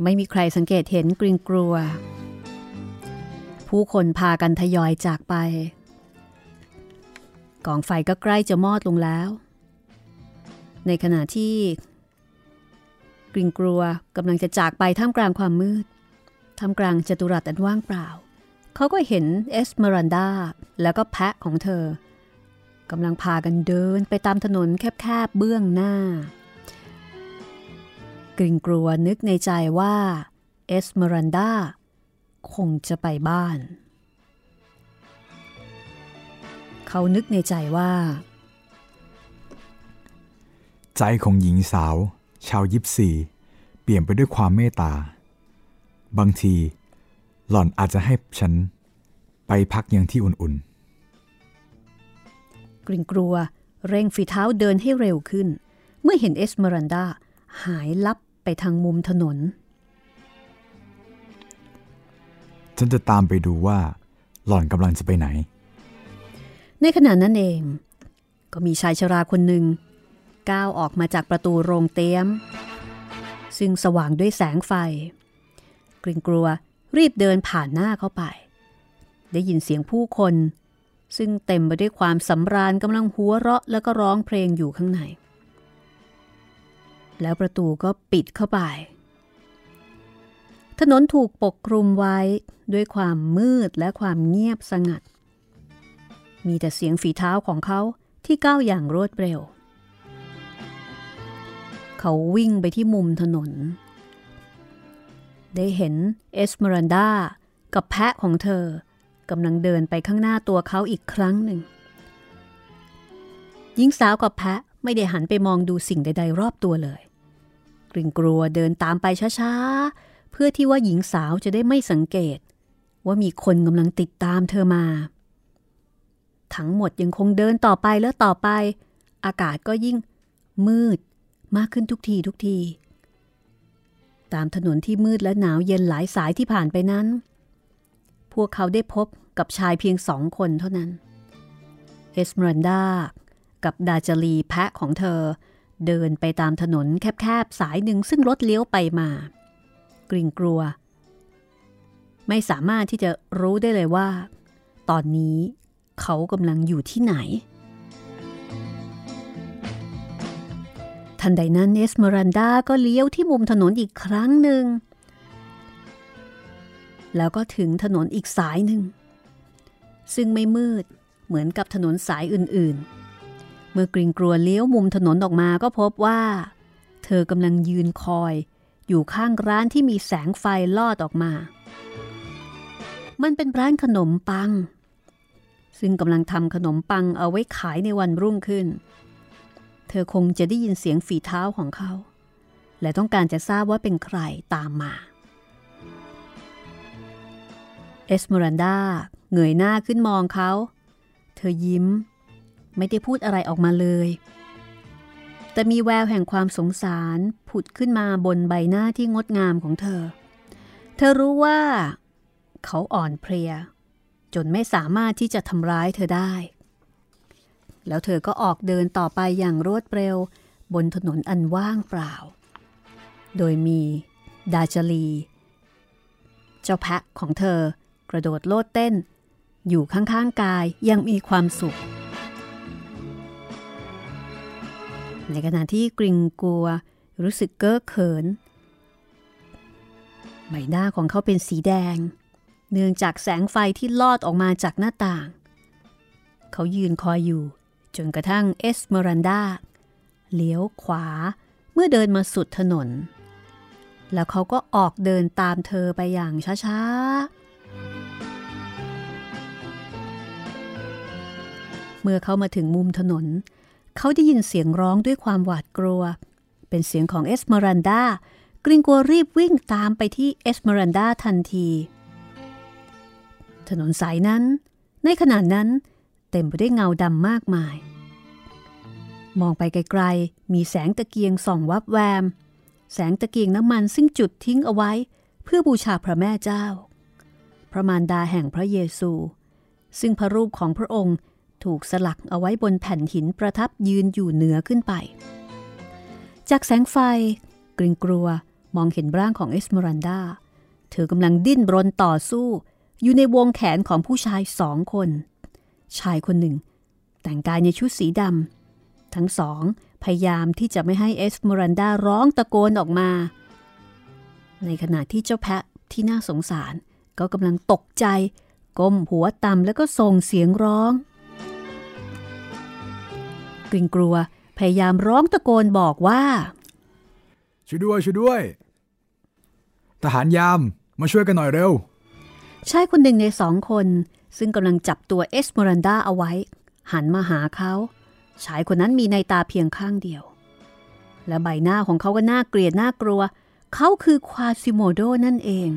ไม่มีใครสังเกตเห็นกริงกลัว ผู้คนพากันทยอยจากไป กองไฟก็ใกล้จะมอดลงแล้ว ในขณะที่ กริงกลัวกำลังจะจากไปท่ามกลางความมืด ท่ามกลางจัตุรัสอันว่างเปล่า เขาก็เห็นเอสเมรันดาแล้วก็แพะของเธอกำลังพากันเดินไปตามถนนแคบๆเบื้องหน้า กริงกลัวนึกในใจว่าเอสเมรันดาคงจะไปบ้าน เขานึกในใจว่า ใจของหญิงสาว ชาวยิปซี เปลี่ยนไปด้วยความเมตตา บางที หล่อนอาจจะให้ฉัน ไปพักยังที่อุ่นกริงกลัวเร่งฝีเท้าเดินให้เร็วขึ้น เมื่อเห็นเอสเมรันดา หายลับไปทางมุมถนนๆฉันจะตามไปดูว่า หล่อนกำลังจะไปไหน ในขณะนั้นเอง ก็มีชายชราคนหนึ่งก้าวออกมาจากประตูโรงเตี้ยม ซึ่งสว่างด้วยแสงไฟ กริงกลัวรีบเดินผ่านหน้าเข้าไป ได้ยินเสียงผู้คน ซึ่งเต็มไปด้วยความสำราญกำลังหัวเราะแล้วก็ร้องเพลงอยู่ข้างใน แล้วประตูก็ปิดเข้าไป ถนนถูกปกคลุมไว้ด้วยความมืดและความเงียบสงัด มีแต่เสียงฝีเท้าของเขาที่ก้าวอย่างรวดเร็ว เขาวิ่งไปที่มุมถนน ได้เห็นเอสเมรันดากับแพะของเธอกำลังเดินไปข้างหน้าตัวเขาอีกครั้งหนึ่ง หญิงสาวกับแพะไม่ได้หันไปมองดูสิ่งใด ๆ รอบตัวเลย กริงกลัวเดินตามไปช้าๆ เพื่อที่ว่าหญิงสาวจะได้ไม่สังเกต ว่ามีคนกำลังติดตามเธอมา ทั้งหมดยังคงเดินต่อไปแล้วต่อไป อากาศก็ยิ่ง มืดมากขึ้นทุกทีทุกที ตามถนนที่มืดและหนาวเย็นหลายสายที่ผ่านไปนั้น พวกเขาได้พบกับชายเพียงสองคนเท่านั้น เอสเมรันดากับดาจารีแพะของเธอ เดินไปตามถนนแคบๆ สายหนึ่งซึ่งรถเลี้ยวไปมา กริ่งกลัว ไม่สามารถที่จะรู้ได้เลยว่า ตอนนี้เขากำลังอยู่ที่ไหน ทันใดนั้นเอสเมรันดาก็เลี้ยวที่มุมถนนอีกครั้งหนึ่ง แล้วก็ถึงถนนอีกสายหนึ่ง ซึ่งไม่มืดเหมือนกับถนนสายอื่นๆ เมื่อกริงกลัวเลี้ยวมุมถนนออกมาก็พบว่า เธอกำลังยืนคอย อยู่ข้างร้านที่มีแสงไฟลอดออกมา มันเป็นร้านขนมปัง ซึ่งกำลังทำขนมปังเอาไว้ขายในวันรุ่งขึ้น เธอคงจะได้ยินเสียงฝีเท้าของเขา และต้องการจะทราบว่าเป็นใครตามมาเอสเมรันดาเงยหน้าขึ้นมองเขา เธอยิ้ม ไม่ได้พูดอะไรออกมาเลย แต่มีแววแห่งความสงสารผุดขึ้นมาบนใบหน้าที่งดงามของเธอ เธอรู้ว่า เขาอ่อนเพลีย จนไม่สามารถที่จะทำร้ายเธอได้ แล้วเธอก็ออกเดินต่อไปอย่างรวดเร็ว บนถนนอันว่างเปล่า โดยมีดาจารีเจ้าแพะของเธอกระโดดโลดเต้น อยู่ข้างๆกายยังมีความสุข ในขณะที่กริงกลัว รู้สึกเก้อเขิน ใบหน้าของเขาเป็นสีแดง เนื่องจากแสงไฟที่ลอดออกมาจากหน้าต่าง เขายืนคอยอยู่ จนกระทั่งเอสเมรันดาเลี้ยวขวาเมื่อเดินมาสุดถนน แล้วเขาก็ออกเดินตามเธอไปอย่างช้าๆเมื่อเขามาถึงมุมถนน เขาได้ยินเสียงร้องด้วยความหวาดกลัว เป็นเสียงของเอสเมรันดากริงกัวรีบวิ่งตามไปที่เอสเมรันดาทันที ถนนสายนั้น ในขณะนั้น เต็มไปด้วยเงาดำมากมาย มองไปไกลๆ มีแสงตะเกียงส่องวับแวม แสงตะเกียงน้ำมันซึ่งจุดทิ้งเอาไว้ เพื่อบูชาพระแม่เจ้า พระมารดาแห่งพระเยซู ซึ่งพระรูปของพระองค์ ถูกสลักเอาไว้บนแผ่นหินประทับยืนอยู่เหนือขึ้นไป จากแสงไฟกริงกลัวมองเห็นร่างของเอสเมรันดา เธอกำลังดิ้นรนต่อสู้ อยู่ในวงแขนของผู้ชายสองคน ชายคนหนึ่ง แต่งกายในชุดสีดำทั้งสองพยายามที่จะไม่ให้เอสเมรันดาร้องตะโกนออกมา ในขณะที่เจ้าแพะที่น่าสงสารก็กำลังตกใจ ก้มหัวต่ำแล้วก็ส่งเสียงร้อง กริงกลัว พยายามร้องตะโกนบอกว่าช่วยด้วยช่วยด้วย ทหารยามมาช่วยกันหน่อยเร็วชายคนหนึ่งในสองคน ซึ่งกำลังจับตัวเอสเมรันดาเอาไว้ หันมาหาเขาชายคนนั้นมีในตาเพียงข้างเดียว และใบหน้าของเขาก็น่าเกลียดน่ากลัว เขาคือควาซิโมโดนั่นเอง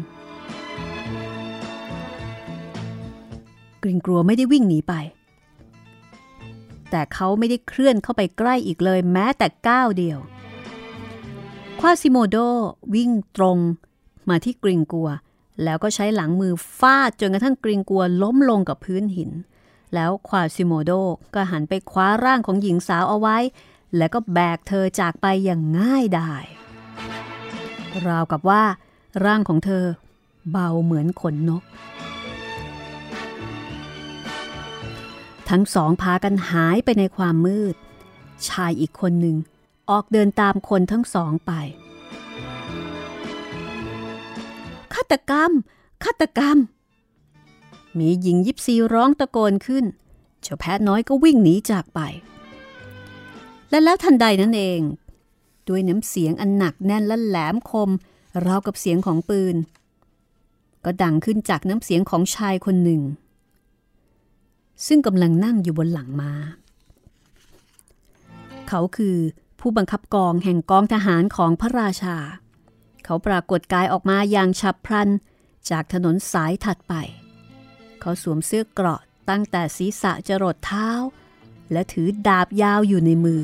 กริงกลัวไม่ได้วิ่งหนีไป แต่เขาไม่ได้เคลื่อนเข้าไปใกล้อีกเลยแม้แต่ก้าวเดียว ควาซิโมโดวิ่งตรงมาที่กริงกัว แล้วก็ใช้หลังมือฟาดจนกระทั่งกริงกัวล้มลงกับพื้นหิน แล้วควาซิโมโดก็หันไปคว้าร่างของหญิงสาวเอาไว้ แล้วก็แบกเธอจากไปอย่างง่ายดายราวกับว่า ร่างของเธอเบาเหมือนขนนก ทั้งสองพากันหายไปในความมืด ชายอีกคนหนึ่งออกเดินตามคนทั้งสองไปฆาตกรรมฆาตกรรม มีหญิงยิปซีร้องตะโกนขึ้น เจ้าแพะน้อยก็วิ่งหนีจากไป และแล้วทันใดนั้นเอง ด้วยน้ำเสียงอันหนักแน่นและแหลมคมราวกับเสียงของปืน ก็ดังขึ้นจากน้ำเสียงของชายคนหนึ่ง ซึ่งกำลังนั่งอยู่บนหลังมา้า เขาคือผู้บังคับกองแห่งกองทหารของพระราชา เขาปรากฏกายออกมาอย่างฉับพลันจากถนนสายถัดไป เขาสวมเสื้อเกราะตั้งแต่ศีรษะจรดเท้า และถือดาบยาวอยู่ในมือ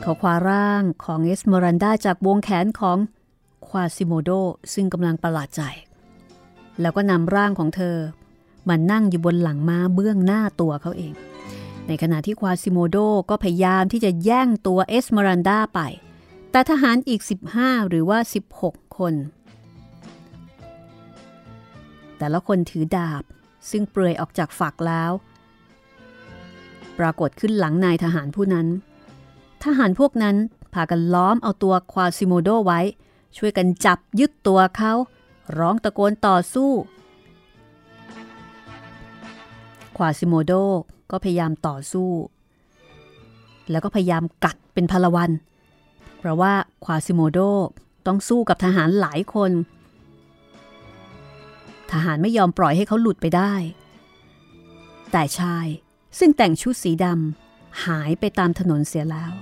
เขาคว้าร่างของเอสเมรันดาจากวงแขนของควาซิโมโดซึ่งกำลังประหลาดใจ แล้วก็นำร่างของเธอ มานั่งอยู่บนหลังม้าเบื้องหน้าตัวเขาเอง ในขณะที่ควาซิโมโดก็พยายามที่จะแย่งตัวเอสเมรันดาไป แต่ทหารอีก 15 หรือว่า 16 คน แต่ละคนถือดาบซึ่งเปลือยออกจากฝักแล้ว ปรากฏขึ้นหลังนายทหารผู้นั้น ทหารพวกนั้นพากันล้อมเอาตัวควาซิโมโดไว้ ช่วยกันจับยึดตัวเขา ร้องตะโกนต่อสู้ ควาซิโมโดก็พยายามต่อสู้ แล้วก็พยายามกัดเป็นพลวัน เพราะว่าควาซิโมโดต้องสู้กับทหารหลายคน ทหารไม่ยอมปล่อยให้เขาหลุดไปได้ แต่ชายซึ่งแต่งชุดสีดำหายไปตามถนนเสียแล้ว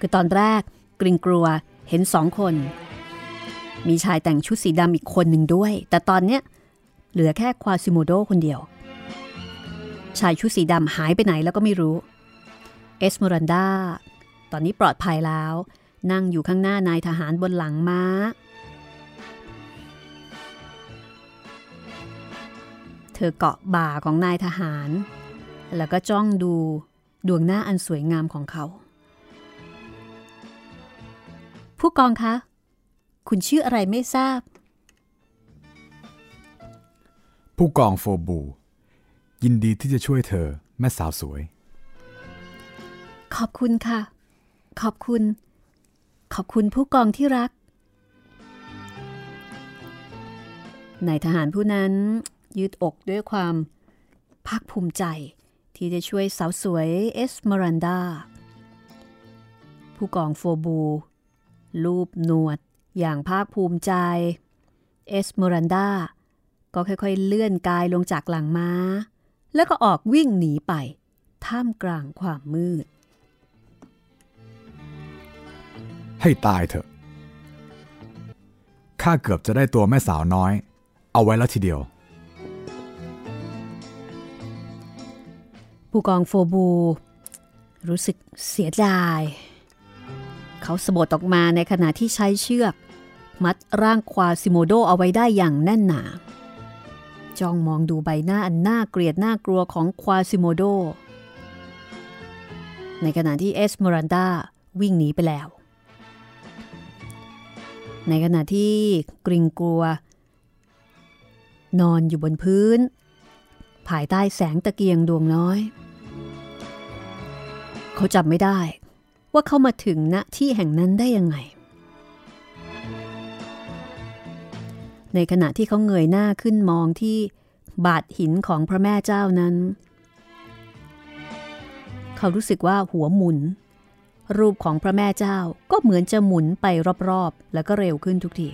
คือตอนแรกกริงกลัวเห็นสองคน มีชายแต่งชุดสีดำอีกคนหนึ่งด้วย แต่ตอนเนี้ยเหลือแค่ควาซิโมโดคนเดียว ชายชุดสีดำหายไปไหนแล้วก็ไม่รู้ เอสเมรันดาตอนนี้ปลอดภัยแล้ว นั่งอยู่ข้างหน้านายทหารบนหลังม้า เธอเกาะบ่าของนายทหาร แล้วก็จ้องดูดวงหน้าอันสวยงามของเขา ผู้กองคะ คุณชื่ออะไรไม่ทราบ ผู้กองโฟบู ยินดีที่จะช่วยเธอ แม่สาวสวย ขอบคุณค่ะ ขอบคุณ ขอบคุณผู้กองที่รักนายทหารผู้นั้นยืดอกด้วยความภาคภูมิใจที่จะช่วยสาวสวยเอสเมรันดา ผู้กองโฟบู ลูบหนวดอย่างภาคภูมิใจ เอสเมรันดา ก็ค่อยๆเลื่อนกายลงจากหลังม้า แล้วก็ออกวิ่งหนีไป ท่ามกลางความมืด ให้ตายเถอะ ข้าเกือบจะได้ตัวแม่สาวน้อย เอาไว้แล้วทีเดียว ผู้กองโฟบู รู้สึกเสียดาย เขาสะบดออกมาในขณะที่ใช้เชือก มัดร่างควาซิโมโดเอาไว้ได้อย่างแน่นหนาจ้องมองดูใบหน้าอันน่าเกลียดน่ากลัวของควาซิโมโด ในขณะที่เอสเมรันดาวิ่งหนีไปแล้ว ในขณะที่กริงกลัว นอนอยู่บนพื้น ภายใต้แสงตะเกียงดวงน้อย เขาจำไม่ได้ ว่าเขามาถึงณที่แห่งนั้นได้ยังไง ในขณะที่เขาเงยหน้าขึ้นมองที่บาดหินของพระแม่เจ้านั้น เขารู้สึกว่าหัวหมุน รูปของพระแม่เจ้าก็เหมือนจะหมุนไปรอบๆ แล้วก็เร็วขึ้นทุกที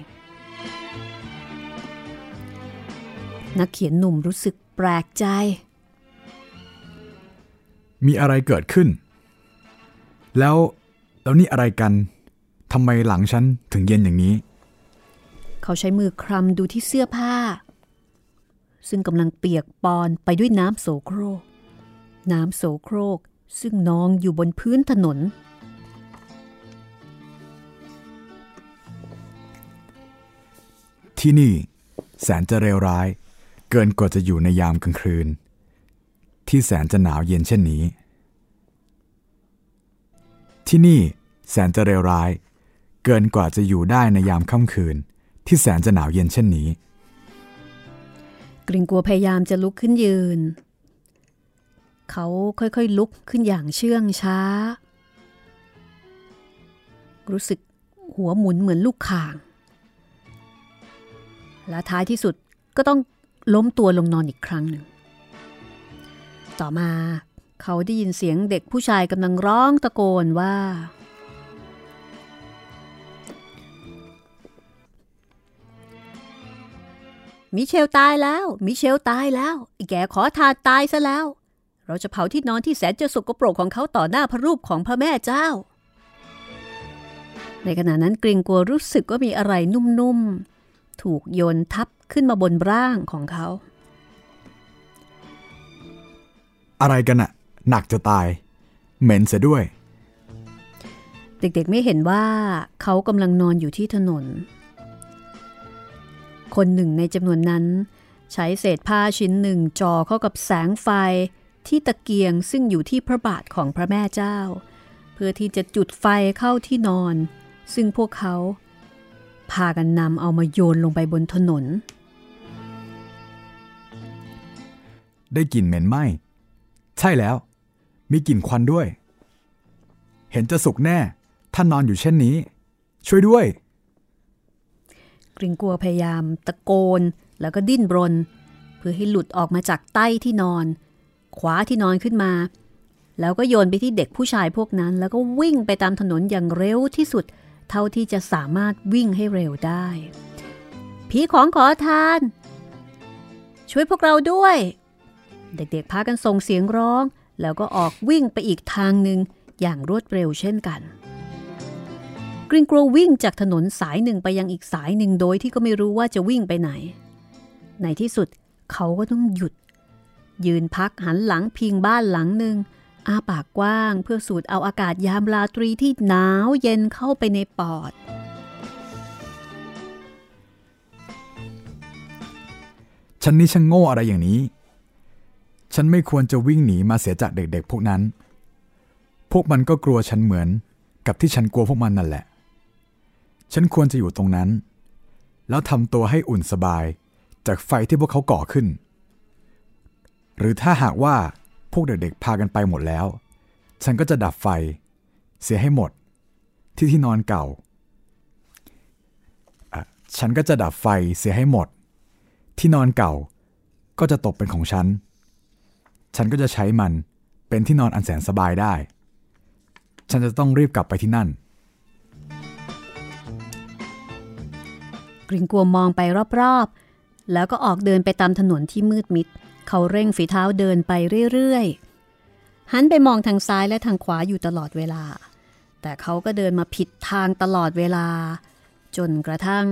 นักเขียนหนุ่มรู้สึกแปลกใจ มีอะไรเกิดขึ้น แล้วแล้วนี่อะไรกันทำไมหลังฉันถึงเย็นอย่างนี้ เขาใช้มือคลำดูที่เสื้อผ้า ซึ่งกำลังเปียกปอนไปด้วยน้ำโสโครก น้ำโสโครกซึ่งนองอยู่บนพื้นถนน ที่นี่ แสนจะเลวร้าย เกินกว่าจะอยู่ในยามกลางคืน ที่แสนจะหนาวเย็นเช่นนี้ ที่นี่แสนจะเลวร้าย เกินกว่าจะอยู่ได้ในยามค่ำคืน ที่แสนจะหนาวเย็นเช่นนี้ กริงกัวพยายามจะลุกขึ้นยืน เขาค่อยๆลุกขึ้นอย่างเชื่องช้า รู้สึกหัวหมุนเหมือนลูกข่าง และท้ายที่สุดก็ต้องล้มตัวลงนอนอีกครั้งหนึ่ง ต่อมา เขาได้ยินเสียงเด็กผู้ชายกำลังร้องตะโกนว่า มิเชลตายแล้ว มิเชลตายแล้วไอ้แกขอทานตายซะแล้ว เราจะเผาที่นอนที่แสนจะสกปรกของเขาต่อหน้าพระรูปของพระแม่เจ้า ในขณะนั้นกริงกลัวรู้สึกว่ามีอะไรนุ่มๆ ถูกโยนทับขึ้นมาบนร่างของเขาอะไรกันอะ หนักจะตาย เหม็นเสียด้วย เด็กๆไม่เห็นว่าเขากำลังนอนอยู่ที่ถนน คนหนึ่งในจำนวนนั้น ใช้เศษผ้าชิ้นหนึ่งจ่อเข้ากับแสงไฟที่ตะเกียงซึ่งอยู่ที่พระบาทของพระแม่เจ้า เพื่อที่จะจุดไฟเข้าที่นอน ซึ่งพวกเขาพากันนำเอามาโยนลงไปบนถนน ได้กลิ่นเหม็นไหมใช่แล้ว มีกลิ่นควันด้วย เห็นจะสุกแน่ถ้านอนอยู่เช่นนี้ ช่วยด้วย กริงกัวพยายามตะโกนแล้วก็ดิ้นรน เพื่อให้หลุดออกมาจากใต้ที่นอนคว้าที่นอนขึ้นมา แล้วก็โยนไปที่เด็กผู้ชายพวกนั้น แล้วก็วิ่งไปตามถนนอย่างเร็วที่สุด เท่าที่จะสามารถวิ่งให้เร็วได้ผีของขอทาน ช่วยพวกเราด้วย เด็กๆพากันส่งเสียงร้อง แล้วก็ออกวิ่งไปอีกทางหนึ่งอย่างรวดเร็วเช่นกัน กริงโกรววิ่งจากถนนสายหนึ่งไปยังอีกสายหนึ่งโดยที่ก็ไม่รู้ว่าจะวิ่งไปไหน ในที่สุดเขาก็ต้องหยุด ยืนพักหันหลังพิงบ้านหลังหนึ่งอ้าปากกว้างเพื่อสูดเอาอากาศยามราตรีที่หนาวเย็นเข้าไปในปอด ฉันนี่ช่างโง่อะไรอย่างนี้ ฉันไม่ควรจะวิ่งหนีมาเสียจากเด็กๆ พวกนั้น พวกมันก็กลัวฉันเหมือนกับที่ฉันกลัวพวกมันนั่นแหละ ฉันควรจะอยู่ตรงนั้น แล้วทำตัวให้อุ่นสบายจากไฟที่พวกเขาก่อขึ้น หรือถ้าหากว่าพวกเด็กๆ พากันไปหมดแล้ว ฉันก็จะดับไฟ เสียให้หมด ที่ที่นอนเก่า ฉันก็จะดับไฟเสียให้หมด ที่นอนเก่าก็จะตกเป็นของฉัน ฉันก็จะใช้มันเป็นที่นอนอันแสนสบายได้ ฉันจะต้องรีบกลับไปที่นั่น กริงกัวมองไปรอบๆ แล้วก็ออกเดินไปตามถนนที่มืดมิด เขาเร่งฝีเท้าเดินไปเรื่อยๆ หันไปมองทางซ้ายและทางขวาอยู่ตลอดเวลา แต่เขาก็เดินมาผิดทางตลอดเวลา จนกระทั่ง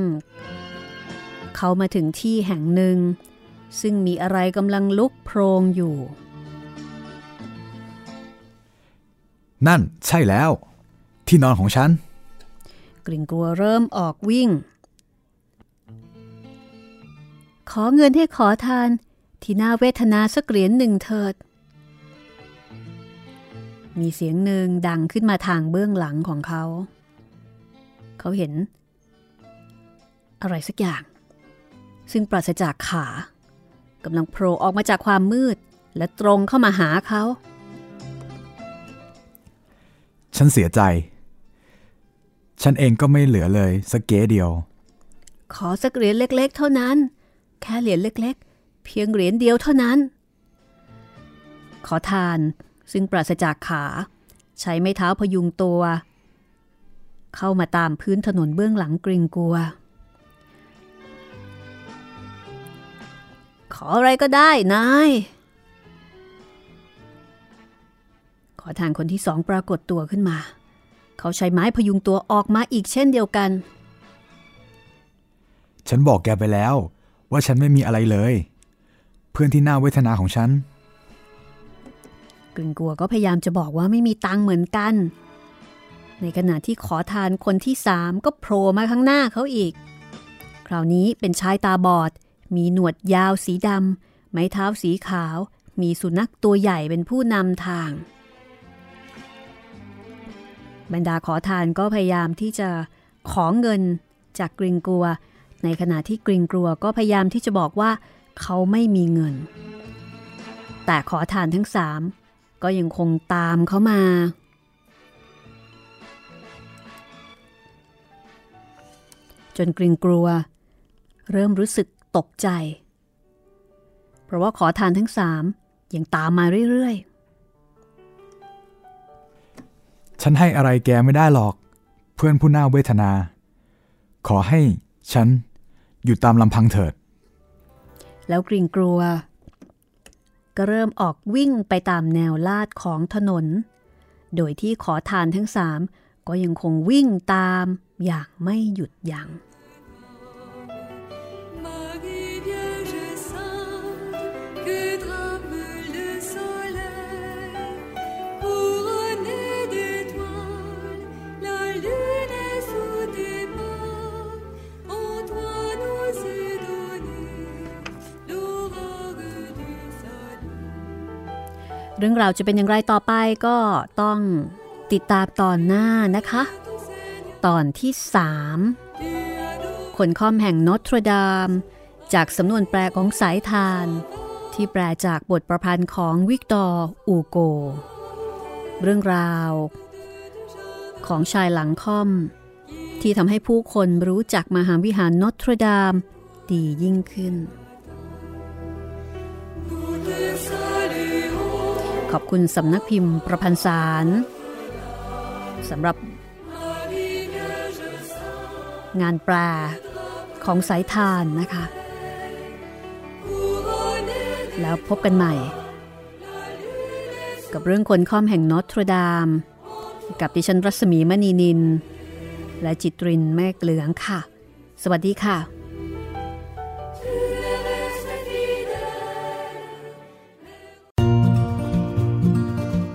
เขามาถึงที่แห่งหนึ่ง ซึ่งมีอะไรกำลังลุกโพรงอยู่ นั่นใช่แล้ว ที่นอนของฉันกริ่งกลัวเริ่มออกวิ่ง ขอเงินให้ขอทานที่น่าเวทนาสักเหรียญหนึ่งเถิด มีเสียงหนึ่งดังขึ้นมาทางเบื้องหลังของเขา เขาเห็น อะไรสักอย่าง ซึ่งปราศจากขากำลังโผล่ออกมาจากความมืด และตรงเข้ามาหาเขา ฉันเสียใจ ฉันเองก็ไม่เหลือเลยสักเก๋เดียว ขอสักเหรียญเล็ก ๆ เท่านั้น แค่เหรียญเล็ก ๆ เพียงเหรียญเดียวเท่านั้น ขอทานซึ่งปราศจากขา ใช้ไม้เท้าพยุงตัว เข้ามาตามพื้นถนนเบื้องหลังกริงกัว ขออะไรก็ได้นาย ขอทานคนที่สองปรากฏตัวขึ้นมา เขาใช้ไม้พยุงตัวออกมาอีกเช่นเดียวกัน ฉันบอกแกไปแล้ว ว่าฉันไม่มีอะไรเลย เพื่อนที่น่าเวทนาของฉันกริงกัวก็พยายามจะบอกว่าไม่มีตังค์เหมือนกัน ในขณะที่ขอทานคนที่สามก็โผล่มาข้างหน้าเขาอีก คราวนี้เป็นชายตาบอด มีหนวดยาวสีดำไม้เท้าสีขาว มีสุนัขตัวใหญ่เป็นผู้นำทาง บรรดาขอทานก็พยายามที่จะขอเงินจากกริงกัว ในขณะที่กริงกัวก็พยายามที่จะบอกว่าเขาไม่มีเงิน แต่ขอทานทั้งสามก็ยังคงตามเขามา จนกริงกลัว เริ่มรู้สึกตกใจ เพราะว่าขอทานทั้งสามยังตามมาเรื่อยๆ ฉันให้อะไรแกไม่ได้หรอก เพื่อนผู้น่าเวทนา ขอให้ฉันอยู่ตามลำพังเถิด แล้วกริ่งกลัว ก็เริ่มออกวิ่งไปตามแนวลาดของถนน โดยที่ขอทานทั้งสามก็ยังคงวิ่งตามอย่างไม่หยุดยัง้ง เรื่องราวจะเป็นอย่างไรต่อไปก็ต้องติดตามตอนหน้านะคะ ตอนที่3คนค่อมแห่งนอตรดามจากสำนวนแปลของสายธาร ที่แปลจากบทประพันธ์ของวิกตอร์อูโก เรื่องราว ของชายหลังค่อม ที่ทำให้ผู้คนรู้จักมหาวิหารนอตรดามดียิ่งขึ้น ขอบคุณสำนักพิมพ์ประพันธ์สารสำหรับ งานแปลของสายทานนะคะ แล้วพบกันใหม่ กับเรื่องคนค่อมแห่งนอตรดาม กับดิฉันรัศมีมณีนิน และจิตรินแม่เหลืองค่ะ สวัสดีค่ะ